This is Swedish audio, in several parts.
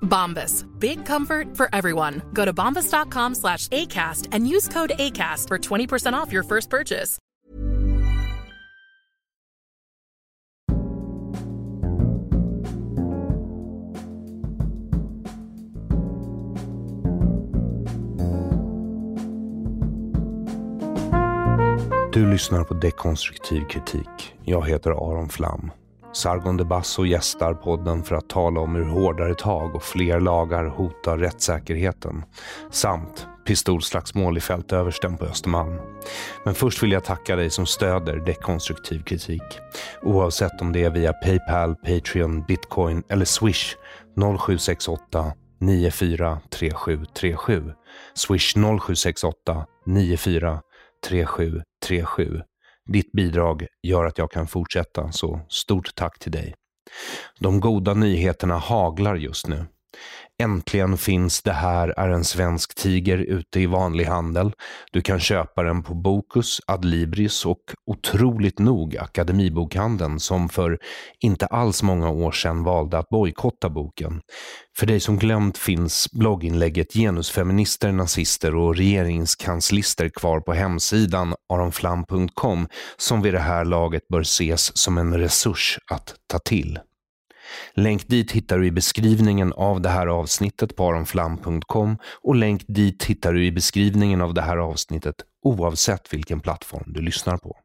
Bombas. Big comfort for everyone. Go to bombas.com slash ACAST and use code ACAST for 20% off your first purchase. Du lyssnar på Dekonstruktiv kritik. Jag heter Aron Flam. Sargon de Basso gästar podden för att tala om hur hårdare tag och fler lagar hotar rättssäkerheten. Samt pistolslagsmål i fältöversten på Östermalm. Men först vill jag tacka dig som stöder dekonstruktiv kritik. Oavsett om det är via Paypal, Patreon, Bitcoin eller Swish 0768 943737. Swish 0768-943737. Ditt bidrag gör att jag kan fortsätta, så stort tack till dig. De goda nyheterna haglar just nu. Äntligen finns Det här är en svensk tiger ute i vanlig handel. Du kan köpa den på Bokus, Adlibris och otroligt nog Akademibokhandeln som för inte alls många år sedan valde att bojkotta boken. För dig som glömt finns blogginlägget Genusfeminister, nazister och regeringskanslister kvar på hemsidan aronflam.com som vid det här laget bör ses som en resurs att ta till. Länk dit hittar du i beskrivningen av det här avsnittet på aronflam.com och länk dit hittar du i beskrivningen av det här avsnittet oavsett vilken plattform du lyssnar på.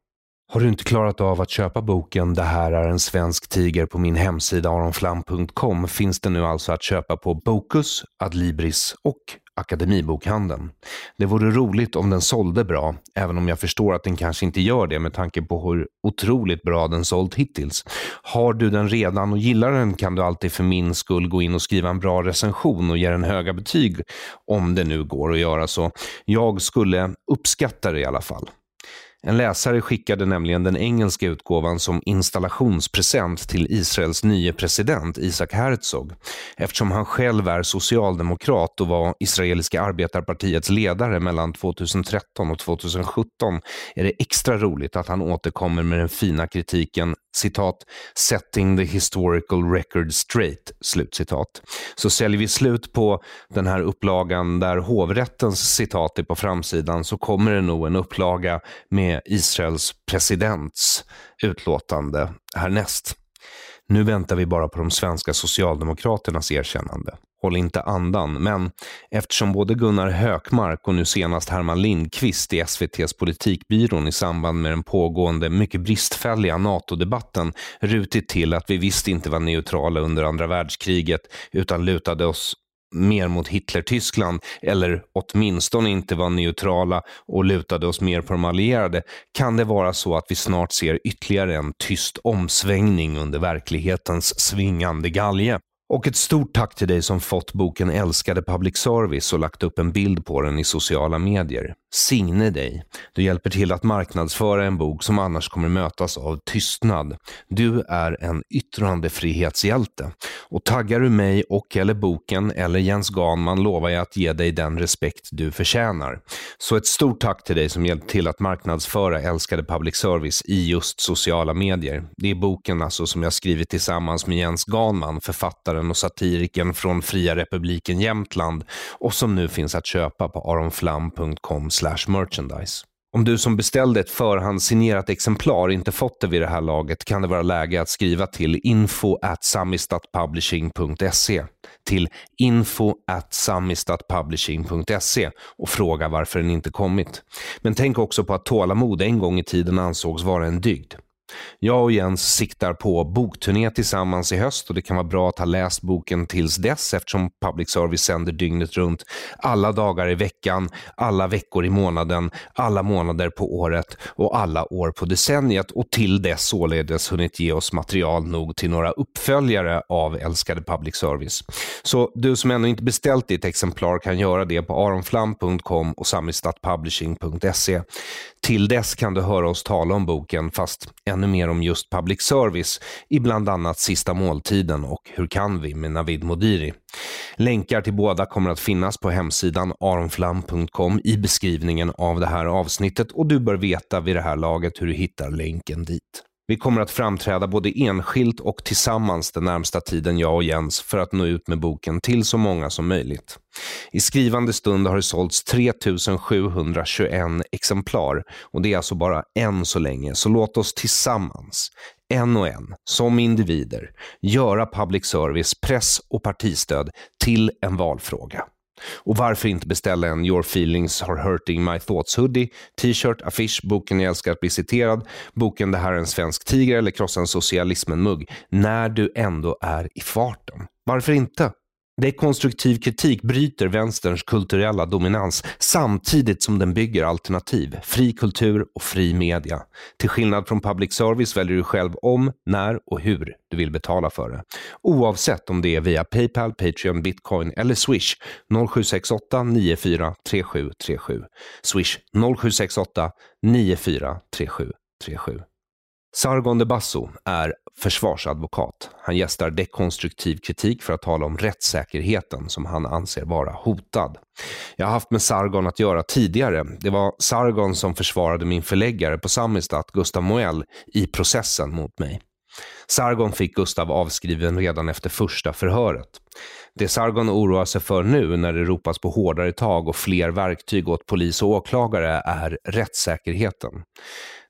Har du inte klarat av att köpa boken Det här är en svensk tiger på min hemsida aronflam.com finns den nu alltså att köpa på Bokus, Adlibris och Akademibokhandeln. Det vore roligt om den sålde bra, även om jag förstår att den kanske inte gör det med tanke på hur otroligt bra den sålt hittills. Har du den redan och gillar den kan du alltid för min skull gå in och skriva en bra recension och ge den höga betyg, om det nu går att göra så. Jag skulle uppskatta det i alla fall. En läsare skickade nämligen den engelska utgåvan som installationspresent till Israels nye president Isaac Herzog. Eftersom han själv är socialdemokrat och var israeliska arbetarpartiets ledare mellan 2013 och 2017 är det extra roligt att han återkommer med den fina kritiken citat, “setting the historical record straight”. Slutcitat. Så säljer vi slut på den här upplagan där hovrättens citat är på framsidan så kommer det nog en upplaga med Israels presidents utlåtande härnäst. Nu väntar vi bara på de svenska socialdemokraternas erkännande. Håll inte andan, men eftersom både Gunnar Hökmark och nu senast Herman Lindqvist i SVTs politikbyrån i samband med den pågående mycket bristfälliga NATO-debatten rutit till att vi visst inte var neutrala under andra världskriget utan lutade oss mer mot Hitler-Tyskland eller åtminstone inte var neutrala och lutade oss mer på de allierade kan det vara så att vi snart ser ytterligare en tyst omsvängning under verklighetens svingande galge. Och ett stort tack till dig som fått boken Älskade Public Service och lagt upp en bild på den i sociala medier. Signe dig. Du hjälper till att marknadsföra en bok som annars kommer mötas av tystnad. Du är en yttrandefrihetshjälte. Och taggar du mig och eller boken eller Jens Ganman lovar jag att ge dig den respekt du förtjänar. Så ett stort tack till dig som hjälpt till att marknadsföra Älskade Public Service i just sociala medier. Det är boken alltså som jag skrivit tillsammans med Jens Ganman, författaren och satirikern från Fria Republiken Jämtland och som nu finns att köpa på aronflam.com merchandise. Om du som beställde ett förhandssignerat exemplar inte fått det vid det här laget kan det vara läge att skriva till info at samistatpublishing.se till info at samistatpublishing.se och fråga varför den inte kommit. Men tänk också på att tålamod en gång i tiden ansågs vara en dygd. Jag och Jens siktar på bokturné tillsammans i höst och det kan vara bra att ha läst boken tills dess eftersom public service sänder dygnet runt alla dagar i veckan, alla veckor i månaden, alla månader på året och alla år på decenniet och till dess således hunnit ge oss material nog till några uppföljare av älskade public service. Så du som ännu inte beställt ditt exemplar kan göra det på aronflam.com och samistatpublishing.se. Till dess kan du höra oss tala om boken, fast ännu mer om just public service i bland annat Sista måltiden och Hur kan vi med Navid Modiri. Länkar till båda kommer att finnas på hemsidan aronflam.com i beskrivningen av det här avsnittet och du bör veta vid det här laget hur du hittar länken dit. Vi kommer att framträda både enskilt och tillsammans den närmsta tiden, jag och Jens, för att nå ut med boken till så många som möjligt. I skrivande stund har det sålts 3721 exemplar och det är alltså bara en så länge, så låt oss tillsammans, en och en, som individer, göra public service, press och partistöd till en valfråga. Och varför inte beställa en Your feelings are hurting my thoughts hoodie, t-shirt, affisch, boken Jag älskar att bli citerad, boken Det här är en svensk tiger eller Krossa en socialismen-mugg, när du ändå är i farten. Varför inte? Dekonstruktiv kritik bryter vänsterns kulturella dominans samtidigt som den bygger alternativ, fri kultur och fri media. Till skillnad från public service väljer du själv om, när och hur du vill betala för det. Oavsett om det är via Paypal, Patreon, Bitcoin eller Swish 0768 94 3737. Swish 0768 94 3737. Sargon de Basso är försvarsadvokat. Han gästar dekonstruktiv kritik för att tala om rättssäkerheten som han anser vara hotad. Jag har haft med Sargon att göra tidigare. Det var Sargon som försvarade min förläggare på Samistat, Gustav Moell, i processen mot mig. Sargon fick Gustav avskriven redan efter första förhöret. Det Sargon oroar sig för nu när det ropas på hårdare tag och fler verktyg åt polis och åklagare är rättssäkerheten.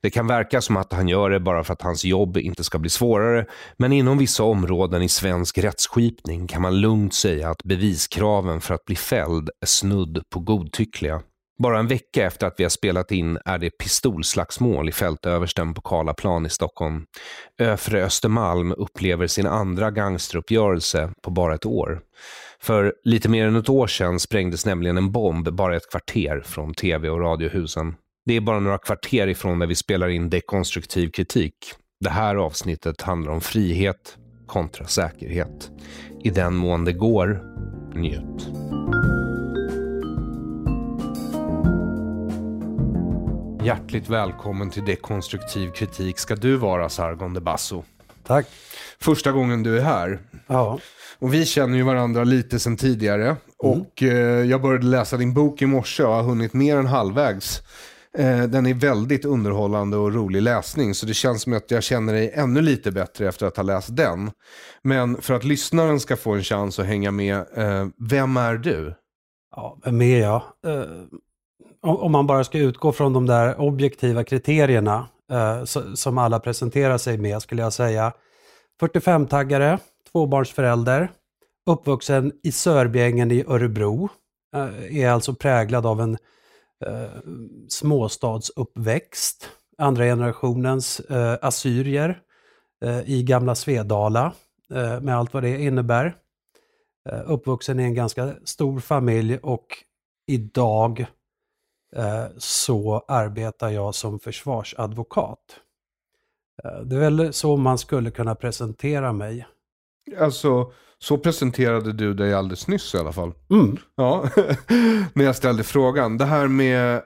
Det kan verka som att han gör det bara för att hans jobb inte ska bli svårare, men inom vissa områden i svensk rättsskipning kan man lugnt säga att beviskraven för att bli fälld är snudd på godtyckliga. Bara en vecka efter att vi har spelat in är det pistolslagsmål i fältöversten på Karlaplan i Stockholm. Öfre Östermalm upplever sin andra gangsteruppgörelse på bara ett år. För lite mer än ett år sedan sprängdes nämligen en bomb bara ett kvarter från tv och radiohusen. Det är bara några kvarter ifrån där vi spelar in dekonstruktiv kritik. Det här avsnittet handlar om frihet kontra säkerhet. I den mån det går, njut. Hjärtligt välkommen till dekonstruktiv kritik ska du vara, Sargon de Basso. Tack. Första gången du är här. Ja. Och vi känner ju varandra lite sedan tidigare. Mm. Och eh, jag började läsa din bok i morse och har hunnit mer än halvvägs. Eh, den är väldigt underhållande och rolig läsning. Så det känns som att jag känner dig ännu lite bättre efter att ha läst den. Men för att lyssnaren ska få en chans att hänga med. Eh, vem är du? Ja, vem är jag? Om man bara ska utgå från de där objektiva kriterierna eh, som alla presenterar sig med skulle jag säga 45-taggare, tvåbarnsförälder, uppvuxen i Sörbjängen i Örebro, eh, är alltså präglad av en eh, småstadsuppväxt, andra generationens eh, assyrier eh, i gamla Svedala eh, med allt vad det innebär. Eh, uppvuxen i en ganska stor familj och idag så arbetar jag som försvarsadvokat. Eh, det är väl så man skulle kunna presentera mig. Alltså Så presenterade du dig alldeles nyss i alla fall. Mm. Ja, när jag ställde frågan. Det här med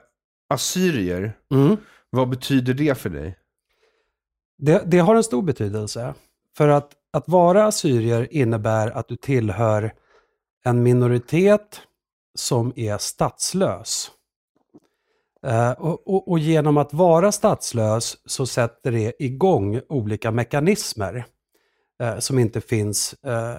assyrier, Mm. vad betyder det för dig? Det, det har en stor betydelse. För att, att vara assyrier innebär att du tillhör en minoritet som är statslös. Eh, och, och, och genom att vara statslös så sätter det igång olika mekanismer eh, som inte finns eh,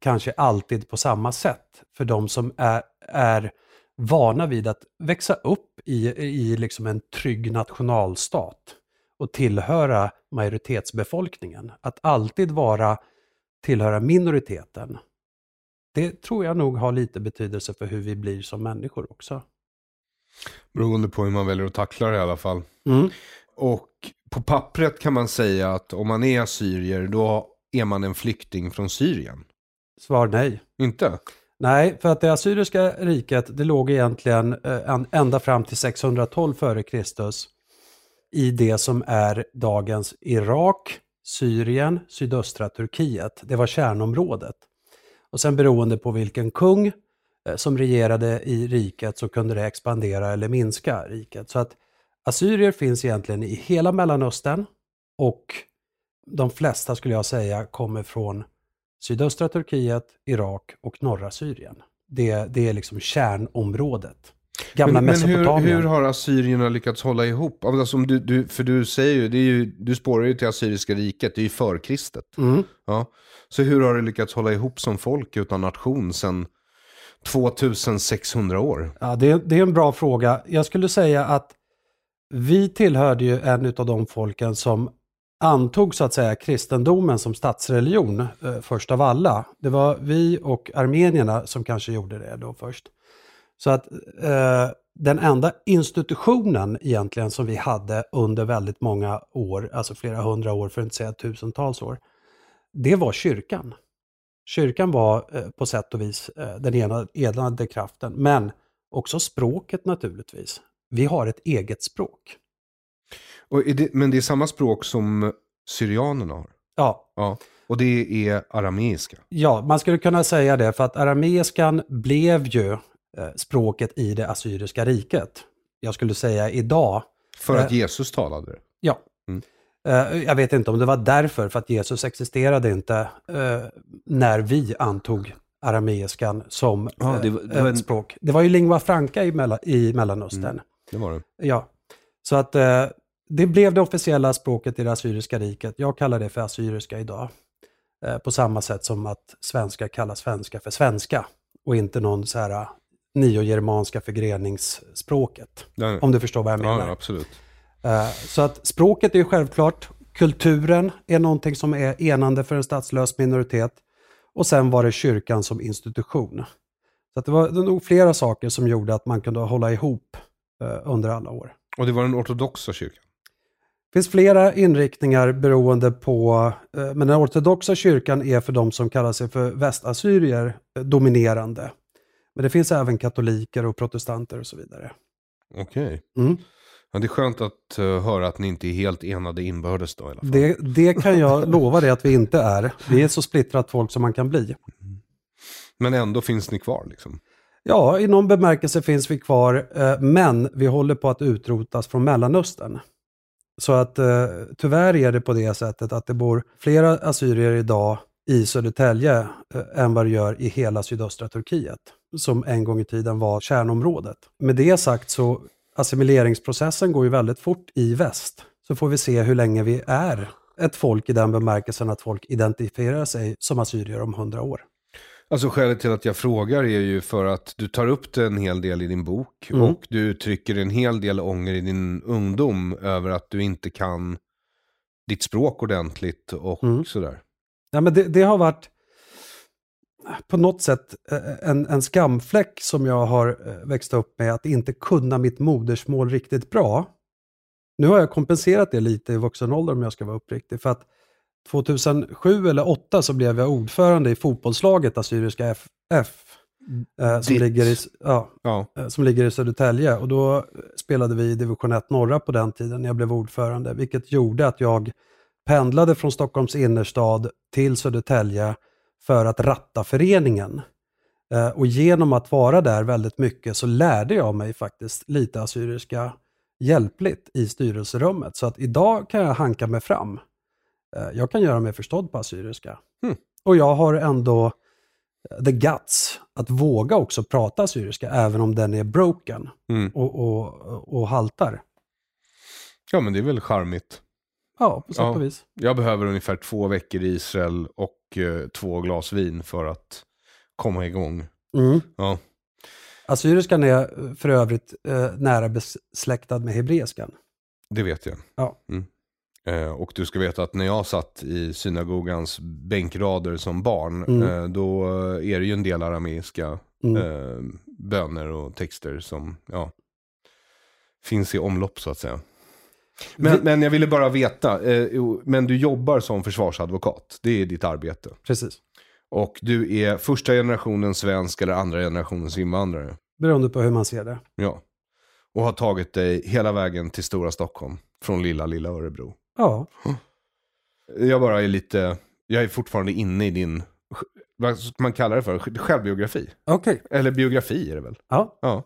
kanske alltid på samma sätt för de som är, är vana vid att växa upp i, i liksom en trygg nationalstat och tillhöra majoritetsbefolkningen. Att alltid vara tillhöra minoriteten. Det tror jag nog har lite betydelse för hur vi blir som människor också. Beroende på hur man väljer att tackla det i alla fall. Mm. Och på pappret kan man säga att om man är assyrier då är man en flykting från Syrien. Svar nej. Inte? Nej, för att det assyriska riket det låg egentligen eh, ända fram till 612 f.Kr. i det som är dagens Irak, Syrien, sydöstra Turkiet. Det var kärnområdet. Och sen beroende på vilken kung som regerade i riket så kunde det expandera eller minska riket. Så att assyrier finns egentligen i hela Mellanöstern och de flesta skulle jag säga kommer från sydöstra Turkiet, Irak och norra Syrien. Det, det är liksom kärnområdet. Gamla men, men hur, Mesopotamien. hur har assyrierna lyckats hålla ihop? Alltså, du, du, för du säger ju, ju, du spårar ju till assyriska riket, det är ju förkristet. Mm. Ja. Så hur har det lyckats hålla ihop som folk utan nation sedan 2600 år? Ja, det, det är en bra fråga. Jag skulle säga att vi tillhörde ju en av de folken som antog så att säga kristendomen som statsreligion eh, först av alla. Det var vi och armenierna som kanske gjorde det då först. Så att eh, den enda institutionen egentligen som vi hade under väldigt många år, alltså flera hundra år för att inte säga tusentals år, det var kyrkan. Kyrkan var eh, på sätt och vis eh, den ena enade kraften, men också språket naturligtvis. Vi har ett eget språk. Det, men det är samma språk som syrianerna har? Ja, Ja. Och det är arameiska? ja, man skulle kunna säga det för att arameiskan blev ju eh, språket i det assyriska riket. Jag skulle säga idag, För att. Jesus talade det? ja. Mm. Eh, Jag vet inte om det var därför, för att Jesus existerade inte eh, när vi antog arameiskan som Ja, eh, det var- det var en- ett språk. Det var ju lingua franca i, Mella, i Mellanöstern. Mm. Det var det. Ja, så att eh, det blev det officiella språket i det assyriska riket. Jag kallar det för assyriska idag. Eh, på samma sätt som att svenska kallar svenska för svenska och inte någon så här eh, niogermanska förgreningsspråket. Ja, Om du förstår vad jag menar. ja, absolut. Eh, Så att språket är ju självklart. Kulturen är någonting som är enande för en statslös minoritet. Och sen var det kyrkan som institution. Så det var nog flera saker som gjorde att man kunde hålla ihop eh, under alla år. Och det var den ortodoxa kyrkan? Det finns flera inriktningar beroende på, eh, men den ortodoxa kyrkan är för de som kallar sig för västassyrier dominerande. Men det finns även katoliker och protestanter och så vidare. Okej. Mm. Ja, det är skönt att eh, höra att ni inte är helt enade inbördes då i alla fall. Det, det kan jag lova dig att vi inte är. Vi är så splittrat folk som man kan bli. Men ändå finns ni kvar liksom? Ja, i någon bemärkelse finns vi kvar, eh, men vi håller på att utrotas från Mellanöstern. Så att eh, tyvärr är det på det sättet att det bor flera assyrier idag i Södertälje eh, än vad det gör i hela sydöstra Turkiet, som en gång i tiden var kärnområdet. Med det sagt så assimileringsprocessen går ju väldigt fort i väst. Så får vi se hur länge vi är ett folk i den bemärkelsen att folk identifierar sig som assyrier om hundra år. Alltså skälet till att jag frågar är ju för att du tar upp det en hel del i din bok. Mm. Och du uttrycker en hel del ånger i din ungdom över att du inte kan ditt språk ordentligt och Mm. sådär. Ja, men det, det har varit på något sätt eh, en, en skamfläck som jag har eh, växt upp med, att inte kunna mitt modersmål riktigt bra. Nu har jag kompenserat det lite i vuxen ålder om jag ska vara uppriktig. För att 2007 eller 2008 så blev jag ordförande i fotbollslaget Assyriska FF. Eh, som, Ditt. ligger i, ja, Ja, eh, som ligger i Södertälje. Och då spelade vi i division 1 norra på den tiden när jag blev ordförande. Vilket gjorde att jag pendlade från Stockholms innerstad till Södertälje för att ratta föreningen. Eh, och genom att vara där väldigt mycket så lärde jag mig faktiskt lite assyriska hjälpligt i styrelserummet. Så att idag kan jag hanka mig fram. Eh, jag kan göra mig förstådd på assyriska. Hmm. Och jag har ändå eh, the guts att våga också prata assyriska även om den är broken Mm. och, och, och haltar. Ja, men det är väl charmigt. Ja, på sätt Ja. och vis. Jag behöver ungefär två veckor i Israel och två glas vin för att komma igång. Mm. Ja. Assyriskan är eh, för övrigt eh, nära besläktad med hebreiskan. Det vet jag. Ja. Mm. Eh, och du ska veta att när jag satt i synagogans bänkrader som barn, Mm. eh, då är det ju en del arameiska Mm. eh, böner och texter som ja, finns i omlopp så att säga. Men, men jag ville bara veta, eh, men du jobbar som försvarsadvokat, det är ditt arbete. Precis. Och du är första generationens svensk eller andra generationens invandrare. Beroende på hur man ser det. Ja. Och har tagit dig hela vägen till stora Stockholm. Från lilla, lilla Örebro. Ja, Jag bara är lite, jag är fortfarande inne i din, vad ska man kalla det för, självbiografi. okej. Eller biografi är det väl? Ja. Ja.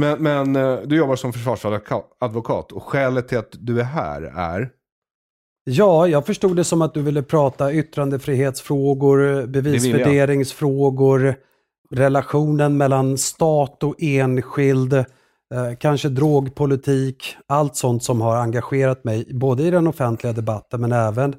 Men, men eh, du jobbar som försvarsadvokat och skälet till att du är här är, Ja, jag förstod det som att du ville prata yttrandefrihetsfrågor, bevisvärderingsfrågor, relationen mellan stat och enskild, eh, kanske drogpolitik, allt sånt som har engagerat mig, både i den offentliga debatten men även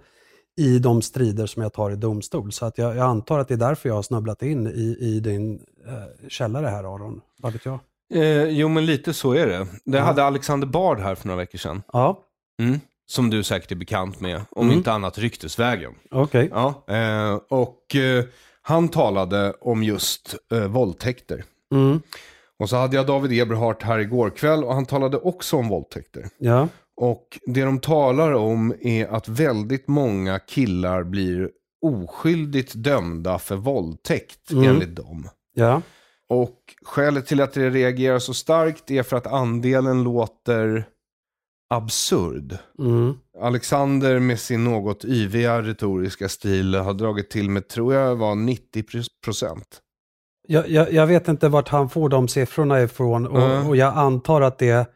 i de strider som jag tar i domstol. Så att jag, jag antar att det är därför jag har snubblat in i, i din eh, källare här Aron. Vad vet jag? Eh, jo men lite så är det. Det Ja. hade Alexander Bard här för några veckor sedan. Ja, Mm. Som du säkert är bekant med, om Mm. inte annat ryktesvägen. okej. Ja, eh, och eh, han talade om just eh, våldtäkter. Mm. Och så hade jag David Eberhardt här igår kväll och han talade också om våldtäkter. Ja, Och det de talar om är att väldigt många killar blir oskyldigt dömda för våldtäkt Mm. enligt dem. ja, Och skälet till att det reagerar så starkt är för att andelen låter absurd. mm. Alexander med sin något yviga retoriska stil har dragit till med, tror jag var 90 procent. Jag, jag, jag vet inte vart han får de siffrorna ifrån och, Mm. och jag antar att, det,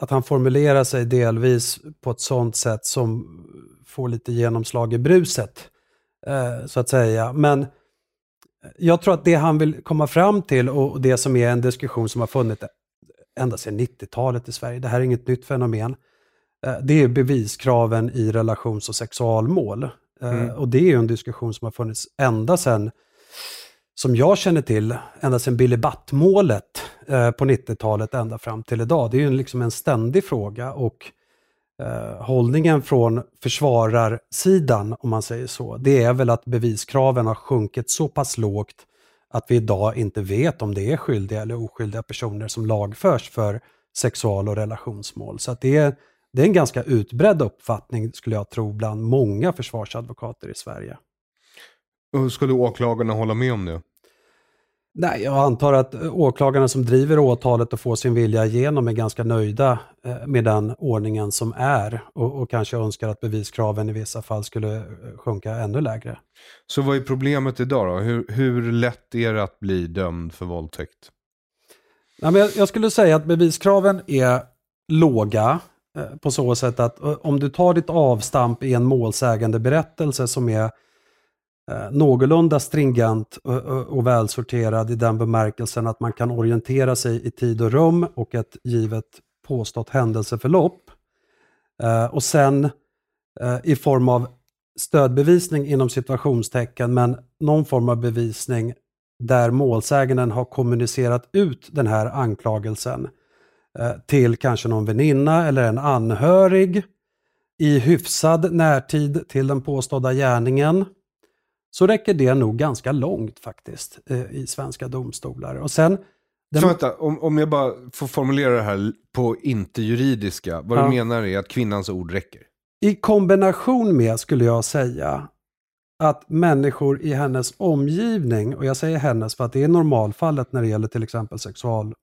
att han formulerar sig delvis på ett sånt sätt som får lite genomslag i bruset, eh, så att säga. Men jag tror att det han vill komma fram till och det som är en diskussion som har funnits ända sedan 90-talet i Sverige, det här är inget nytt fenomen, eh, det är beviskraven i relations och sexualmål. Eh, Mm. Och det är ju en diskussion som har funnits ända sedan som jag känner till, ända sedan Billy Butt-målet eh, på 90-talet ända fram till idag. Det är ju liksom en ständig fråga och eh, hållningen från försvararsidan, om man säger så, det är väl att beviskraven har sjunkit så pass lågt att vi idag inte vet om det är skyldiga eller oskyldiga personer som lagförs för sexual och relationsmål. Så att det, är, det är en ganska utbredd uppfattning, skulle jag tro, bland många försvarsadvokater i Sverige. Och skulle åklagarna hålla med om det? Nej, jag antar att eh, åklagarna som driver åtalet och får sin vilja igenom är ganska nöjda eh, med den ordningen som är och, och kanske önskar att beviskraven i vissa fall skulle eh, sjunka ännu lägre. Så vad är problemet idag då? Hur, hur lätt är det att bli dömd för våldtäkt? Nej, men jag, jag skulle säga att beviskraven är låga på så sätt att om du tar ditt avstamp i en målsägande berättelse som är eh, någorlunda stringent och, och, och välsorterad i den bemärkelsen att man kan orientera sig i tid och rum och ett givet påstått händelseförlopp. Eh, och sen eh, i form av stödbevisning inom situationstecken, men någon form av bevisning där målsäganden har kommunicerat ut den här anklagelsen eh, till kanske någon väninna eller en anhörig i hyfsad närtid till den påstådda gärningen så räcker det nog ganska långt faktiskt eh, i svenska domstolar. Och sen, den, Så vänta, om, om jag bara får formulera det här på inte juridiska. Vad Ja. du menar är att kvinnans ord räcker. I kombination med, skulle jag säga, att människor i hennes omgivning, och jag säger hennes för att det är normalfallet när det gäller till exempel sexualbrott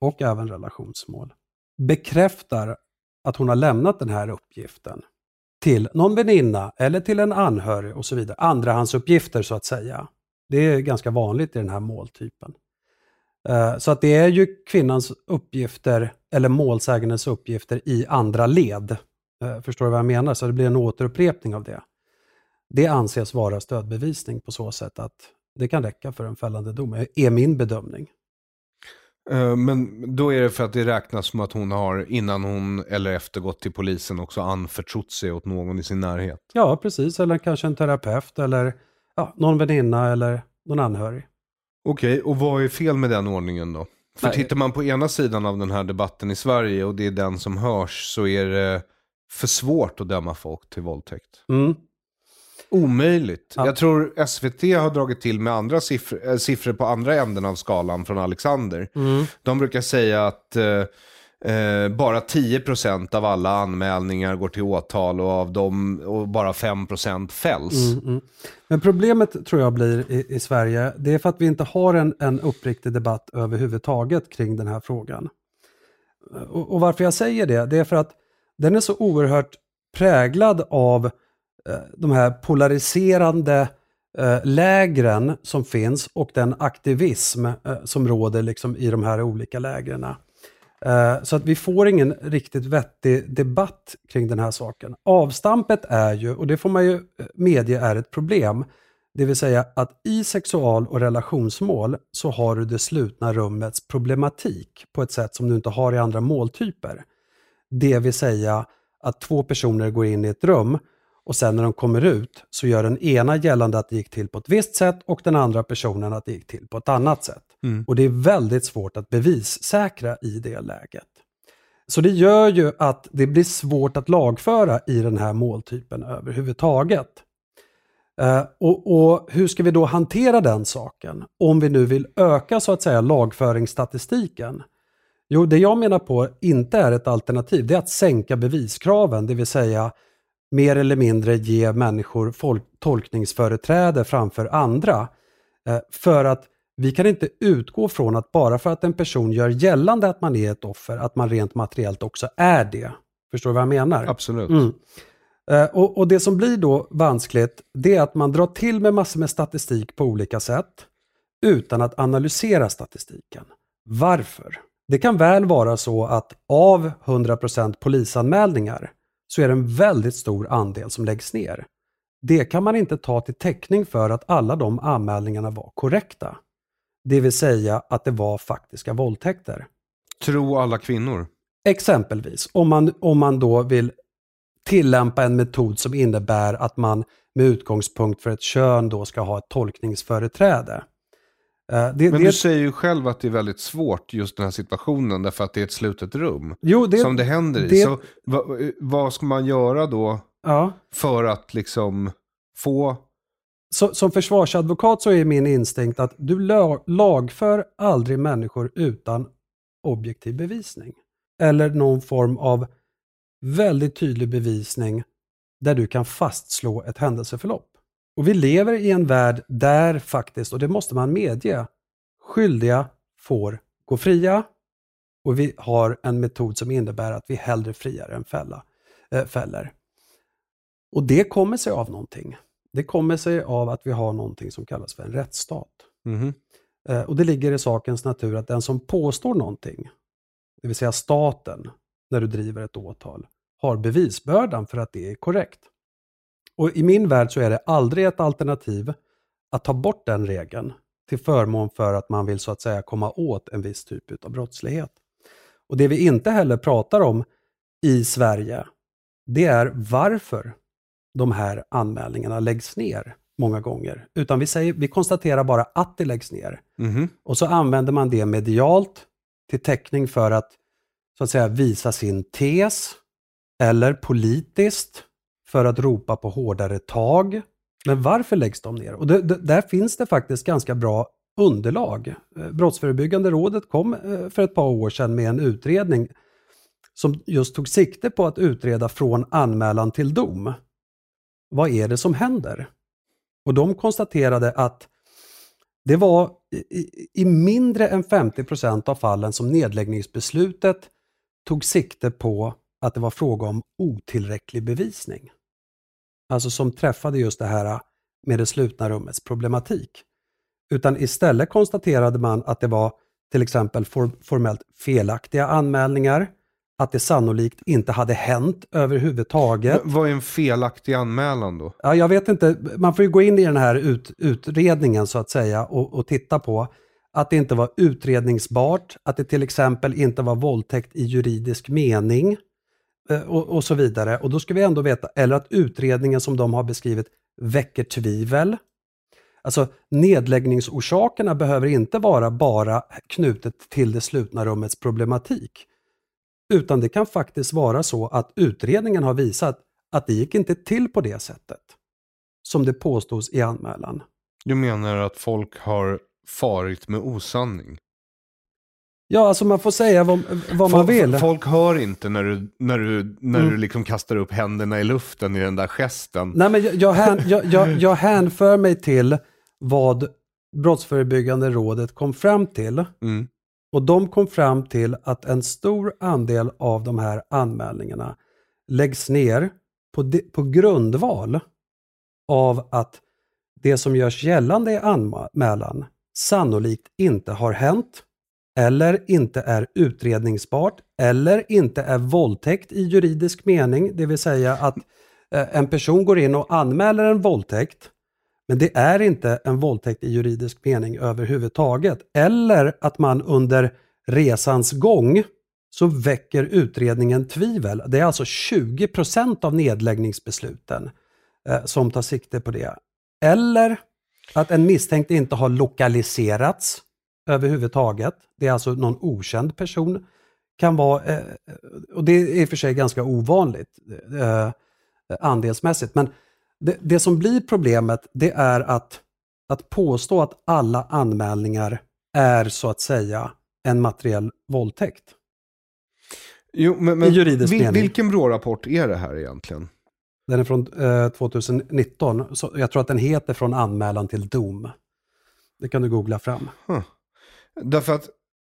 och även relationsmål, bekräftar att hon har lämnat den här uppgiften till någon väninna eller till en anhörig och så vidare. Andrahandsuppgifter så att säga. Det är ganska vanligt i den här måltypen. Eh, så att det är ju kvinnans uppgifter eller målsägandens uppgifter i andra led. Eh, förstår du vad jag menar? Så det blir en återupprepning av det. Det anses vara stödbevisning på så sätt att det kan räcka för en fällande dom, är min bedömning. Eh, men då är det för att det räknas som att hon har innan hon eller efter gått till polisen också anförtrott sig åt någon i sin närhet? Ja, precis. Eller kanske en terapeut eller ja, någon väninna eller någon anhörig. Okej, och vad är fel med den ordningen då? För Nej. tittar man på ena sidan av den här debatten i Sverige och det är den som hörs så är det för svårt att döma folk till våldtäkt. Mm. Omöjligt. Ja. Jag tror SVT har dragit till med andra siffror, äh, siffror på andra änden av skalan från Alexander. Mm. De brukar säga att äh, Eh, bara 10% av alla anmälningar går till åtal och av dem och bara 5% fälls. Mm, mm. Men problemet tror jag blir i, i, Sverige, det är för att vi inte har en, en uppriktig debatt överhuvudtaget kring den här frågan. Och, och, varför jag säger det, det är för att den är så oerhört präglad av eh, Eh, de här polariserande eh, lägren som finns och den aktivism eh, som råder liksom i de här olika lägren. Så att vi får ingen riktigt vettig debatt kring den här saken. Avstampet är ju, och det får man ju medge är ett problem, det vill säga att i sexual och relationsmål så har du det slutna rummets problematik på ett sätt som du inte har i andra måltyper. Det vill säga att två personer går in i ett rum och sen när de kommer ut så gör den ena gällande att det gick till på ett visst sätt och den andra personen att det gick till på ett annat sätt. Mm. Och det är väldigt svårt att bevissäkra i det läget. Så det gör ju att det blir svårt att lagföra i den här måltypen överhuvudtaget. Uh, och, och, hur ska vi då hantera den saken? Om vi nu vill öka så att säga lagföringsstatistiken. Jo, det jag menar på inte är ett alternativ, det är att sänka beviskraven, det vill säga mer eller mindre ge människor folk, tolkningsföreträde framför andra. Uh, för att vi kan inte utgå från att bara för att en person gör gällande att man är ett offer, att man rent materiellt också är det. Förstår du vad jag menar? Absolut. Mm. Uh, och, och, det som blir då vanskligt, det är att man drar till med massor med statistik på olika sätt utan att analysera statistiken. Varför? Det kan väl vara så att av 100% polisanmälningar så är det en väldigt stor andel som läggs ner. Det kan man inte ta till täckning för att alla de anmälningarna var korrekta. Det vill säga att det var faktiska våldtäkter. Tro alla kvinnor? Exempelvis, om man, om man då vill tillämpa en metod som innebär att man med utgångspunkt för ett kön då ska ha ett tolkningsföreträde. Eh, det, Men det... du säger ju själv att det är väldigt svårt just den här situationen därför att det är ett slutet rum jo, det, som det händer i. Så vad, vad ska man göra då ja. för att liksom få så, som försvarsadvokat så är min instinkt att du lagför aldrig människor utan objektiv bevisning. Eller någon form av väldigt tydlig bevisning där du kan fastslå ett händelseförlopp. Och vi lever i en värld där faktiskt, och det måste man medge, skyldiga får gå fria och vi har en metod som innebär att vi hellre friar än fälla, äh, fäller. Och det kommer sig av någonting. Det kommer sig av att vi har någonting som kallas för en rättsstat. Mm. och det ligger i sakens natur att den som påstår någonting, det vill säga staten, när du driver ett åtal, har bevisbördan för att det är korrekt. Och i min värld så är det aldrig ett alternativ att ta bort den regeln till förmån för att man vill så att säga komma åt en viss typ av brottslighet. Och det vi inte heller pratar om i Sverige, det är varför de här anmälningarna läggs ner många gånger. Utan vi, säger, vi konstaterar bara att det läggs ner. Mm. Och så använder man det medialt till täckning för att så att säga visa sin tes eller politiskt för att ropa på hårdare tag. Men varför läggs de ner? Och det, det, där finns det faktiskt ganska bra underlag. Eh, Brottsförebyggande rådet kom eh, för ett par år sedan med en utredning som just tog sikte på att utreda från anmälan till dom vad är det som händer? Och de konstaterade att det var i, i mindre än 50 procent av fallen som nedläggningsbeslutet tog sikte på att det var fråga om otillräcklig bevisning alltså som träffade just det här med det slutna rummets problematik. Utan istället konstaterade man att det var till exempel for, formellt felaktiga anmälningar, att det sannolikt inte hade hänt överhuvudtaget. Vad är en felaktig anmälan då? Ja, jag vet inte, man får ju gå in i den här ut, utredningen så att säga och, och titta på att det inte var utredningsbart, att det till exempel inte var våldtäkt i juridisk mening Eh, och, och, så vidare. Och då ska vi ändå veta, eller att utredningen som de har beskrivit väcker tvivel. Alltså nedläggningsorsakerna behöver inte vara bara knutet till det slutna rummets problematik. Utan det kan faktiskt vara så att utredningen har visat att det gick inte till på det sättet som det påstås i anmälan. Du menar att folk har farit med osanning? Ja, alltså man får säga vad, vad folk, man vill. Folk hör inte när du, när du, när mm. du liksom kastar upp händerna i luften i den där gesten. Nej, men jag, jag, hän, jag, jag, jag hänför mig till vad Brottsförebyggande rådet kom fram till. Mm. Och de kom fram till att en stor andel av de här anmälningarna läggs ner på, de, på grundval av att det som görs gällande i anmälan sannolikt inte har hänt eller inte är utredningsbart eller inte är våldtäkt i juridisk mening, det vill säga att eh, en person går in och anmäler en våldtäkt men det är inte en våldtäkt i juridisk mening överhuvudtaget. Eller att man under resans gång så väcker utredningen tvivel. Det är alltså 20% av nedläggningsbesluten eh, som tar sikte på det. Eller att en misstänkt inte har lokaliserats överhuvudtaget. Det är alltså någon okänd person. Kan vara, eh, och det är i och för sig ganska ovanligt eh, andelsmässigt, men det, det som blir problemet det är att, att påstå att alla anmälningar är så att säga en materiell våldtäkt. Jo, men, men vil, vilken BRÅ-rapport är det här egentligen? Den är från eh, 2019. Så jag tror att den heter Från anmälan till dom. Det kan du googla fram. Huh. Därför att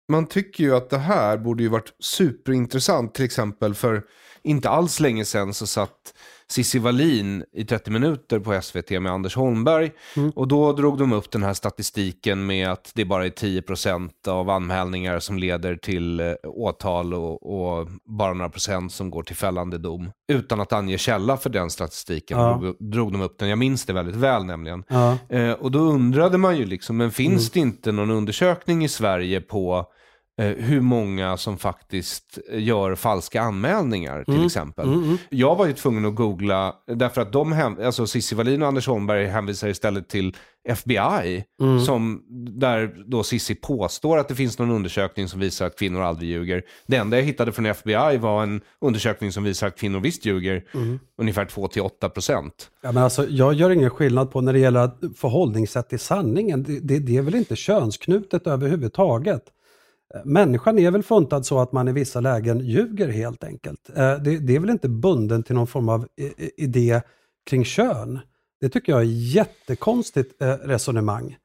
man tycker ju att det här borde ju varit superintressant. Till exempel för inte alls länge sedan så satt Cissi Wallin i 30 minuter på SVT med Anders Holmberg. Mm. Och då drog de upp den här statistiken med att det bara är 10% av anmälningar som leder till eh, åtal och, och, bara några procent som går till fällande dom. Utan att ange källa för den statistiken ja. drog, drog, de upp den. Jag minns det väldigt väl nämligen. Ja. Eh, och då undrade man ju liksom, men finns mm. det inte någon undersökning i Sverige på hur många som faktiskt gör falska anmälningar till mm. exempel. Mm, mm. Jag var ju tvungen att googla, därför att de, alltså Cissi Wallin och Anders Holmberg hänvisar istället till FBI, mm. som, där då Cissi påstår att det finns någon undersökning som visar att kvinnor aldrig ljuger. Det enda jag hittade från FBI var en undersökning som visar att kvinnor visst ljuger, mm. ungefär 2-8 procent. Ja, men alltså, jag gör ingen skillnad på när det gäller förhållningssätt till sanningen. Det, det, det är väl inte könsknutet överhuvudtaget. Människan är väl funtad så att man i vissa lägen ljuger helt enkelt. Eh, det, det, är väl inte bunden till någon form av eh, eh, idé kring kön. Det tycker jag är jättekonstigt resonemang.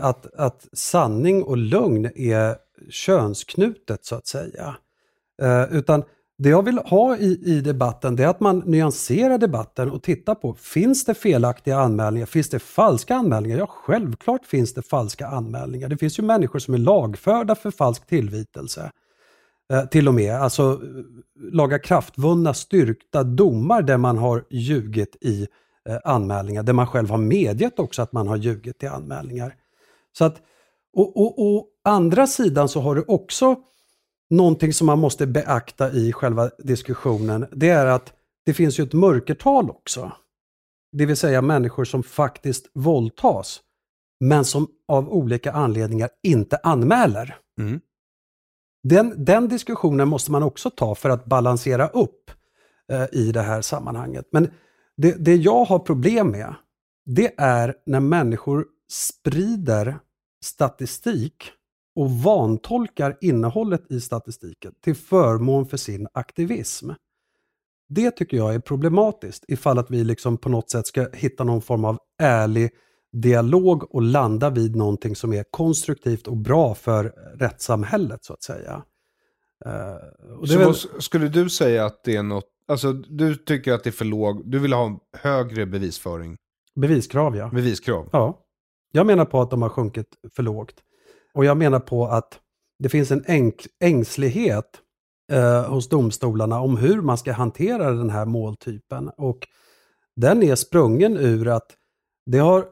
Att, att sanning och lögn är könsknutet så att säga. Utan det jag vill ha i, i debatten det är att man nyanserar debatten och tittar på, finns det felaktiga anmälningar? Finns det falska anmälningar? Ja, självklart finns det falska anmälningar. Det finns ju människor som är lagförda för falsk tillvitelse. Eh, till och med, alltså laga kraftvunna styrkta domar där man har ljugit i eh, anmälningar, där man själv har medgett också att man har ljugit i anmälningar. Så att, och, och, och andra sidan så har du också Någonting som man måste beakta i själva diskussionen, det är att det finns ju ett mörkertal också. Det vill säga människor som faktiskt våldtas, men som av olika anledningar inte anmäler. Mm. Den, den diskussionen måste man också ta för att balansera upp eh, i det här sammanhanget. Men det, det jag har problem med, det är när människor sprider statistik och vantolkar innehållet i statistiken till förmån för sin aktivism. Det tycker jag är problematiskt ifall att vi liksom på något sätt ska hitta någon form av ärlig dialog och landa vid någonting som är konstruktivt och bra för rättssamhället så att säga. Uh, så väl... skulle du säga att det är något Alltså, du tycker att det är för låg, du vill ha högre bevisföring, Beviskrav ja. beviskrav. Ja. Jag menar på att de har sjunkit för lågt. Och jag menar på att det finns en ängslighet eh, hos domstolarna om hur man ska hantera den här måltypen. Och den är sprungen ur att det har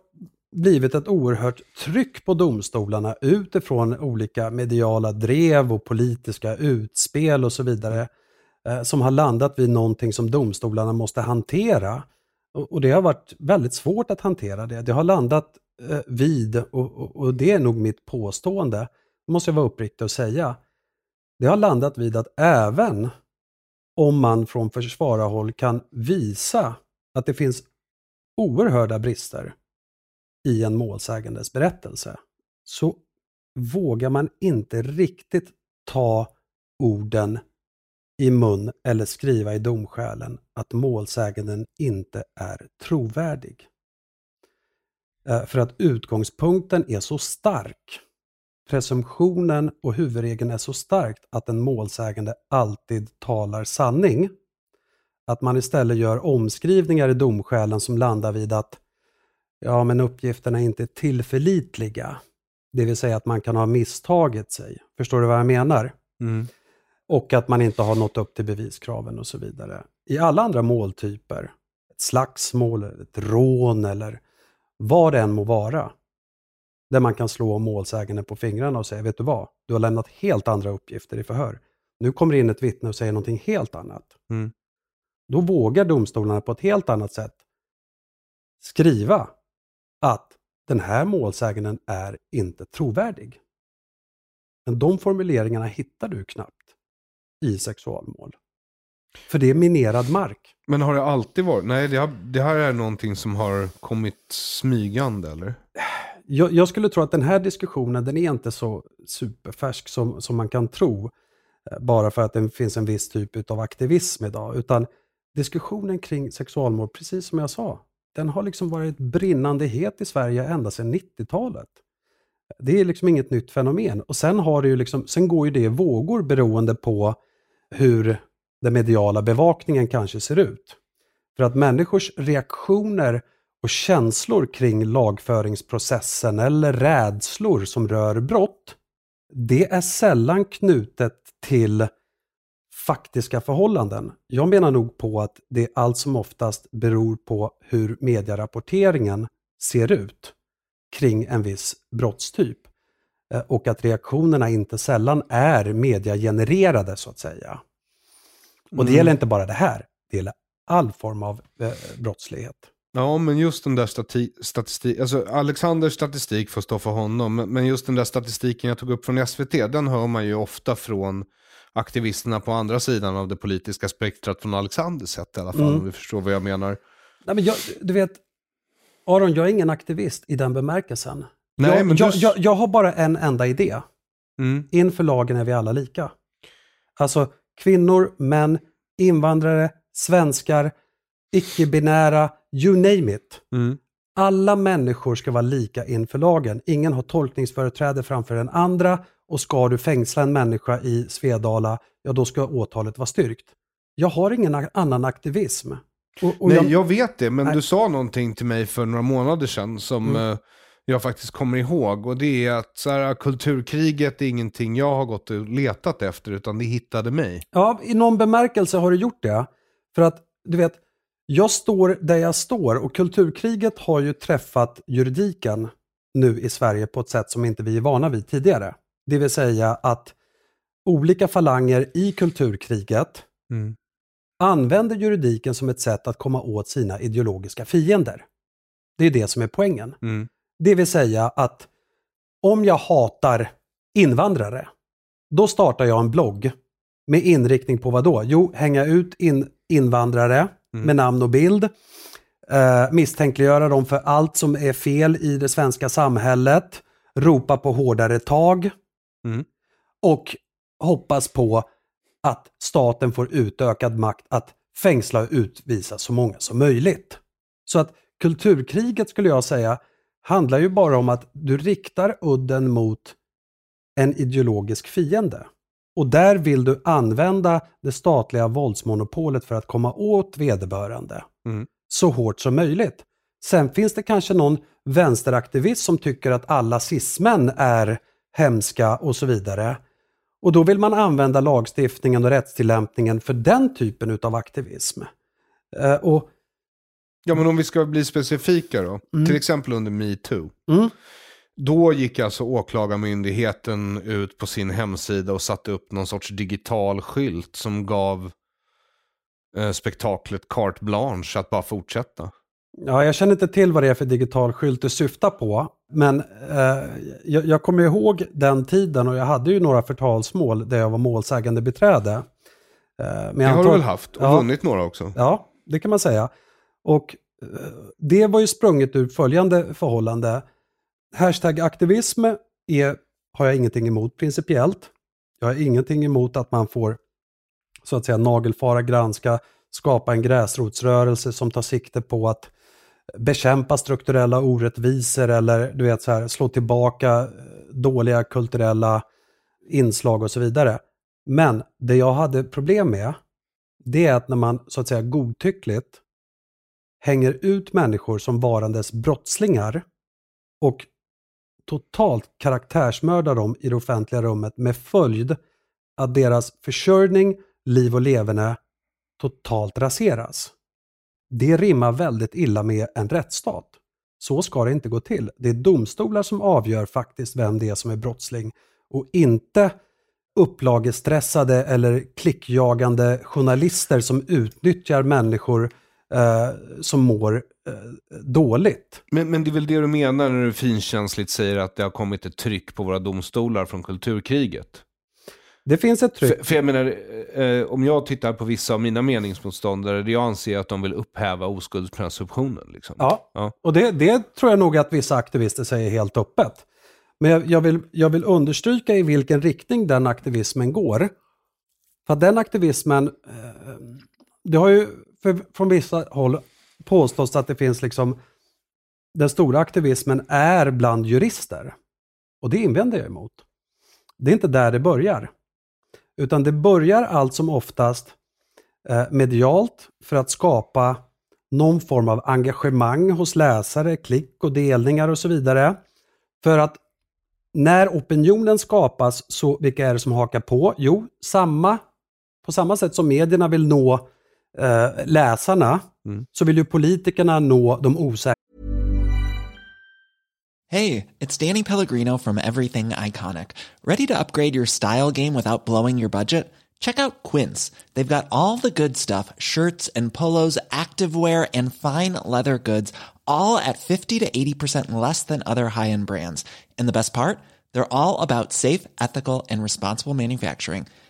blivit ett oerhört tryck på domstolarna utifrån olika mediala drev och politiska utspel och så vidare eh, som har landat vid någonting som domstolarna måste hantera. Och, och det har varit väldigt svårt att hantera det. Det har landat Eh, vid, och, och, och det är nog mitt påstående, måste jag vara uppriktig och säga, det har landat vid att även om man från försvararhåll kan visa att det finns oerhörda brister i en målsägandes berättelse, så vågar man inte riktigt ta orden i mun eller skriva i domskälen att målsäganden inte är trovärdig. Eh, För att utgångspunkten är så stark. Presumtionen och huvudregeln är så starkt att en målsägande alltid talar sanning. Att man istället gör omskrivningar i domskälen som landar vid att ja, men uppgifterna är inte tillförlitliga. Det vill säga att man kan ha misstagit sig. Förstår du vad jag menar? Mm. och att man inte har nått upp till beviskraven och så vidare. I alla andra måltyper, ett slagsmål, ett rån eller vad det än må vara, där man kan slå målsäganden på fingrarna och säga, vet du vad, du har lämnat helt andra uppgifter i förhör. Nu kommer in ett vittne och säger någonting helt annat. Mm. Då vågar domstolarna på ett helt annat sätt skriva att den här målsäganden är inte trovärdig. Men de formuleringarna hittar du knappt i sexualmål. För det är minerad mark. Men har det alltid varit? Nej, det, har, det här är någonting som har kommit smygande, eller? Jag, jag skulle tro att den här diskussionen den är inte så superfärsk som, som man kan tro. eh, Bara för att det finns en viss typ av aktivism idag. Utan diskussionen kring sexualmål, precis som jag sa, den har liksom varit brinnande het i Sverige ända sedan 90-talet. Det är liksom inget nytt fenomen. Och sen, har det ju liksom, sen går ju det i vågor beroende på hur den mediala bevakningen kanske ser ut. För att människors reaktioner och känslor kring lagföringsprocessen eller rädslor som rör brott, det är sällan knutet till faktiska förhållanden. Jag menar nog på att det allt som oftast beror på hur medierapporteringen ser ut kring en viss brottstyp. Eh, och att reaktionerna inte sällan är mediegenererade så att säga. Och det Mm. gäller inte bara det här, det gäller all form av eh, brottslighet. Ja, men just den där stati- statistik, alltså Alexanders statistik får stå för honom, men- just den där statistiken jag tog upp från SVT, den hör man ju ofta från aktivisterna på andra sidan av det politiska spektrat från Alexanders sätt i alla fall, Mm. om du förstår vad jag menar. Nej, men jag, du vet, Aron, jag är ingen aktivist i den bemärkelsen. Nej, jag, men jag, du- jag, jag har bara en enda idé. Mm. Inför lagen är vi alla lika. Alltså kvinnor, män, invandrare, svenskar, icke-binära, you name it. Mm. Alla människor ska vara lika inför lagen. Ingen har tolkningsföreträde framför den andra och ska du fängsla en människa i Svedala, ja då ska åtalet vara styrkt. Jag har ingen annan aktivism. Och, och Nej, jag- jag... vet det, men Nej. du sa någonting till mig för några månader sedan som Mm. Jag faktiskt kommer ihåg. Och det är att så här, kulturkriget är ingenting jag har gått och letat efter, utan det hittade mig. Ja, i någon bemärkelse har du gjort det. För att, du vet, jag står där jag står och kulturkriget har ju träffat juridiken nu i Sverige på ett sätt som inte vi är vana vid tidigare. Det vill säga att olika falanger i kulturkriget Mm. använder juridiken som ett sätt att komma åt sina ideologiska fiender. Det är det som är poängen. Mm. Det vill säga att om jag hatar invandrare, då startar jag en blogg med inriktning på vad då? Jo, hänga ut in, invandrare Mm. med namn och bild, eh, misstänkliggöra dem för allt som är fel i det svenska samhället, ropa på hårdare tag Mm. och hoppas på att staten får utökad makt att fängsla och utvisa så många som möjligt. Så att kulturkriget skulle jag säga handlar ju bara om att du riktar udden mot en ideologisk fiende. Och där vill du använda det statliga våldsmonopolet för att komma åt vederbörande Mm. så hårt som möjligt. Sen finns det kanske någon vänsteraktivist som tycker att alla cismän är hemska och så vidare. Och då vill man använda lagstiftningen och rättstillämpningen för den typen av aktivism. Eh, och, Ja, men om vi ska bli specifika då. Mm. Till exempel under metoo. mm, Då gick alltså åklagarmyndigheten ut på sin hemsida och satte upp någon sorts digital skylt som gav eh, spektaklet carte blanche att bara fortsätta. ja, jag känner inte till vad det är för digital skylt du syftar på, men eh, jag, jag kommer ihåg den tiden och jag hade ju några förtalsmål där jag var målsägande beträde. Eh, men Det har du antar- väl haft och Ja. vunnit några också? Ja, det kan man säga. Och eh, det var ju sprunget ur följande förhållande. Hashtag aktivism är, har jag ingenting emot principiellt. Jag har ingenting emot att man får så att säga nagelfara, granska, skapa en gräsrotsrörelse som tar sikte på att bekämpa strukturella orättvisor eller du vet så här, slå tillbaka eh, dåliga kulturella inslag och så vidare. Men det jag hade problem med, det är att när man så att säga godtyckligt hänger ut människor som varandes brottslingar och totalt karaktärsmördar dem i det offentliga rummet med följd att deras försörjning, liv och leverne totalt raseras. Det rimmar väldigt illa med en rättsstat. Så ska det inte gå till. Det är domstolar som avgör faktiskt vem det är som är brottsling och inte upplagestressade eller klickjagande journalister som utnyttjar människor eh, som mår eh, dåligt. Men, men det är väl det du menar när du finkänsligt säger att det har kommit ett tryck på våra domstolar från kulturkriget? Det finns ett tryck. För, för jag menar, eh, om jag tittar på vissa av mina meningsmotståndare, där jag anser att de vill upphäva oskuldspresumtionen. Liksom. Ja, Ja. och det, det tror jag nog att vissa aktivister säger helt öppet. Men jag, jag, vill, jag vill understryka i vilken riktning den aktivismen går. För att den aktivismen, eh, det har ju för, från vissa håll påstås att det finns liksom, den stora aktivismen är bland jurister. Och det invänder jag emot. Det är inte där det börjar. Utan det börjar allt som oftast eh, medialt för att skapa någon form av engagemang hos läsare, klick och delningar och så vidare. För att när opinionen skapas, så vilka är det som hakar på? Jo, samma, på samma sätt som medierna vill nå eh, läsarna, Mm. så vill ju politikerna nå de osäkra Hey, it's Danny Pellegrino from Everything Iconic. Ready to upgrade your style game without blowing your budget? Check out Quince. They've got all the good stuff shirts and polos, activewear, and fine leather goods, all at 50 to 80% less than other high end brands. And the best part? They're all about safe, ethical, and responsible manufacturing.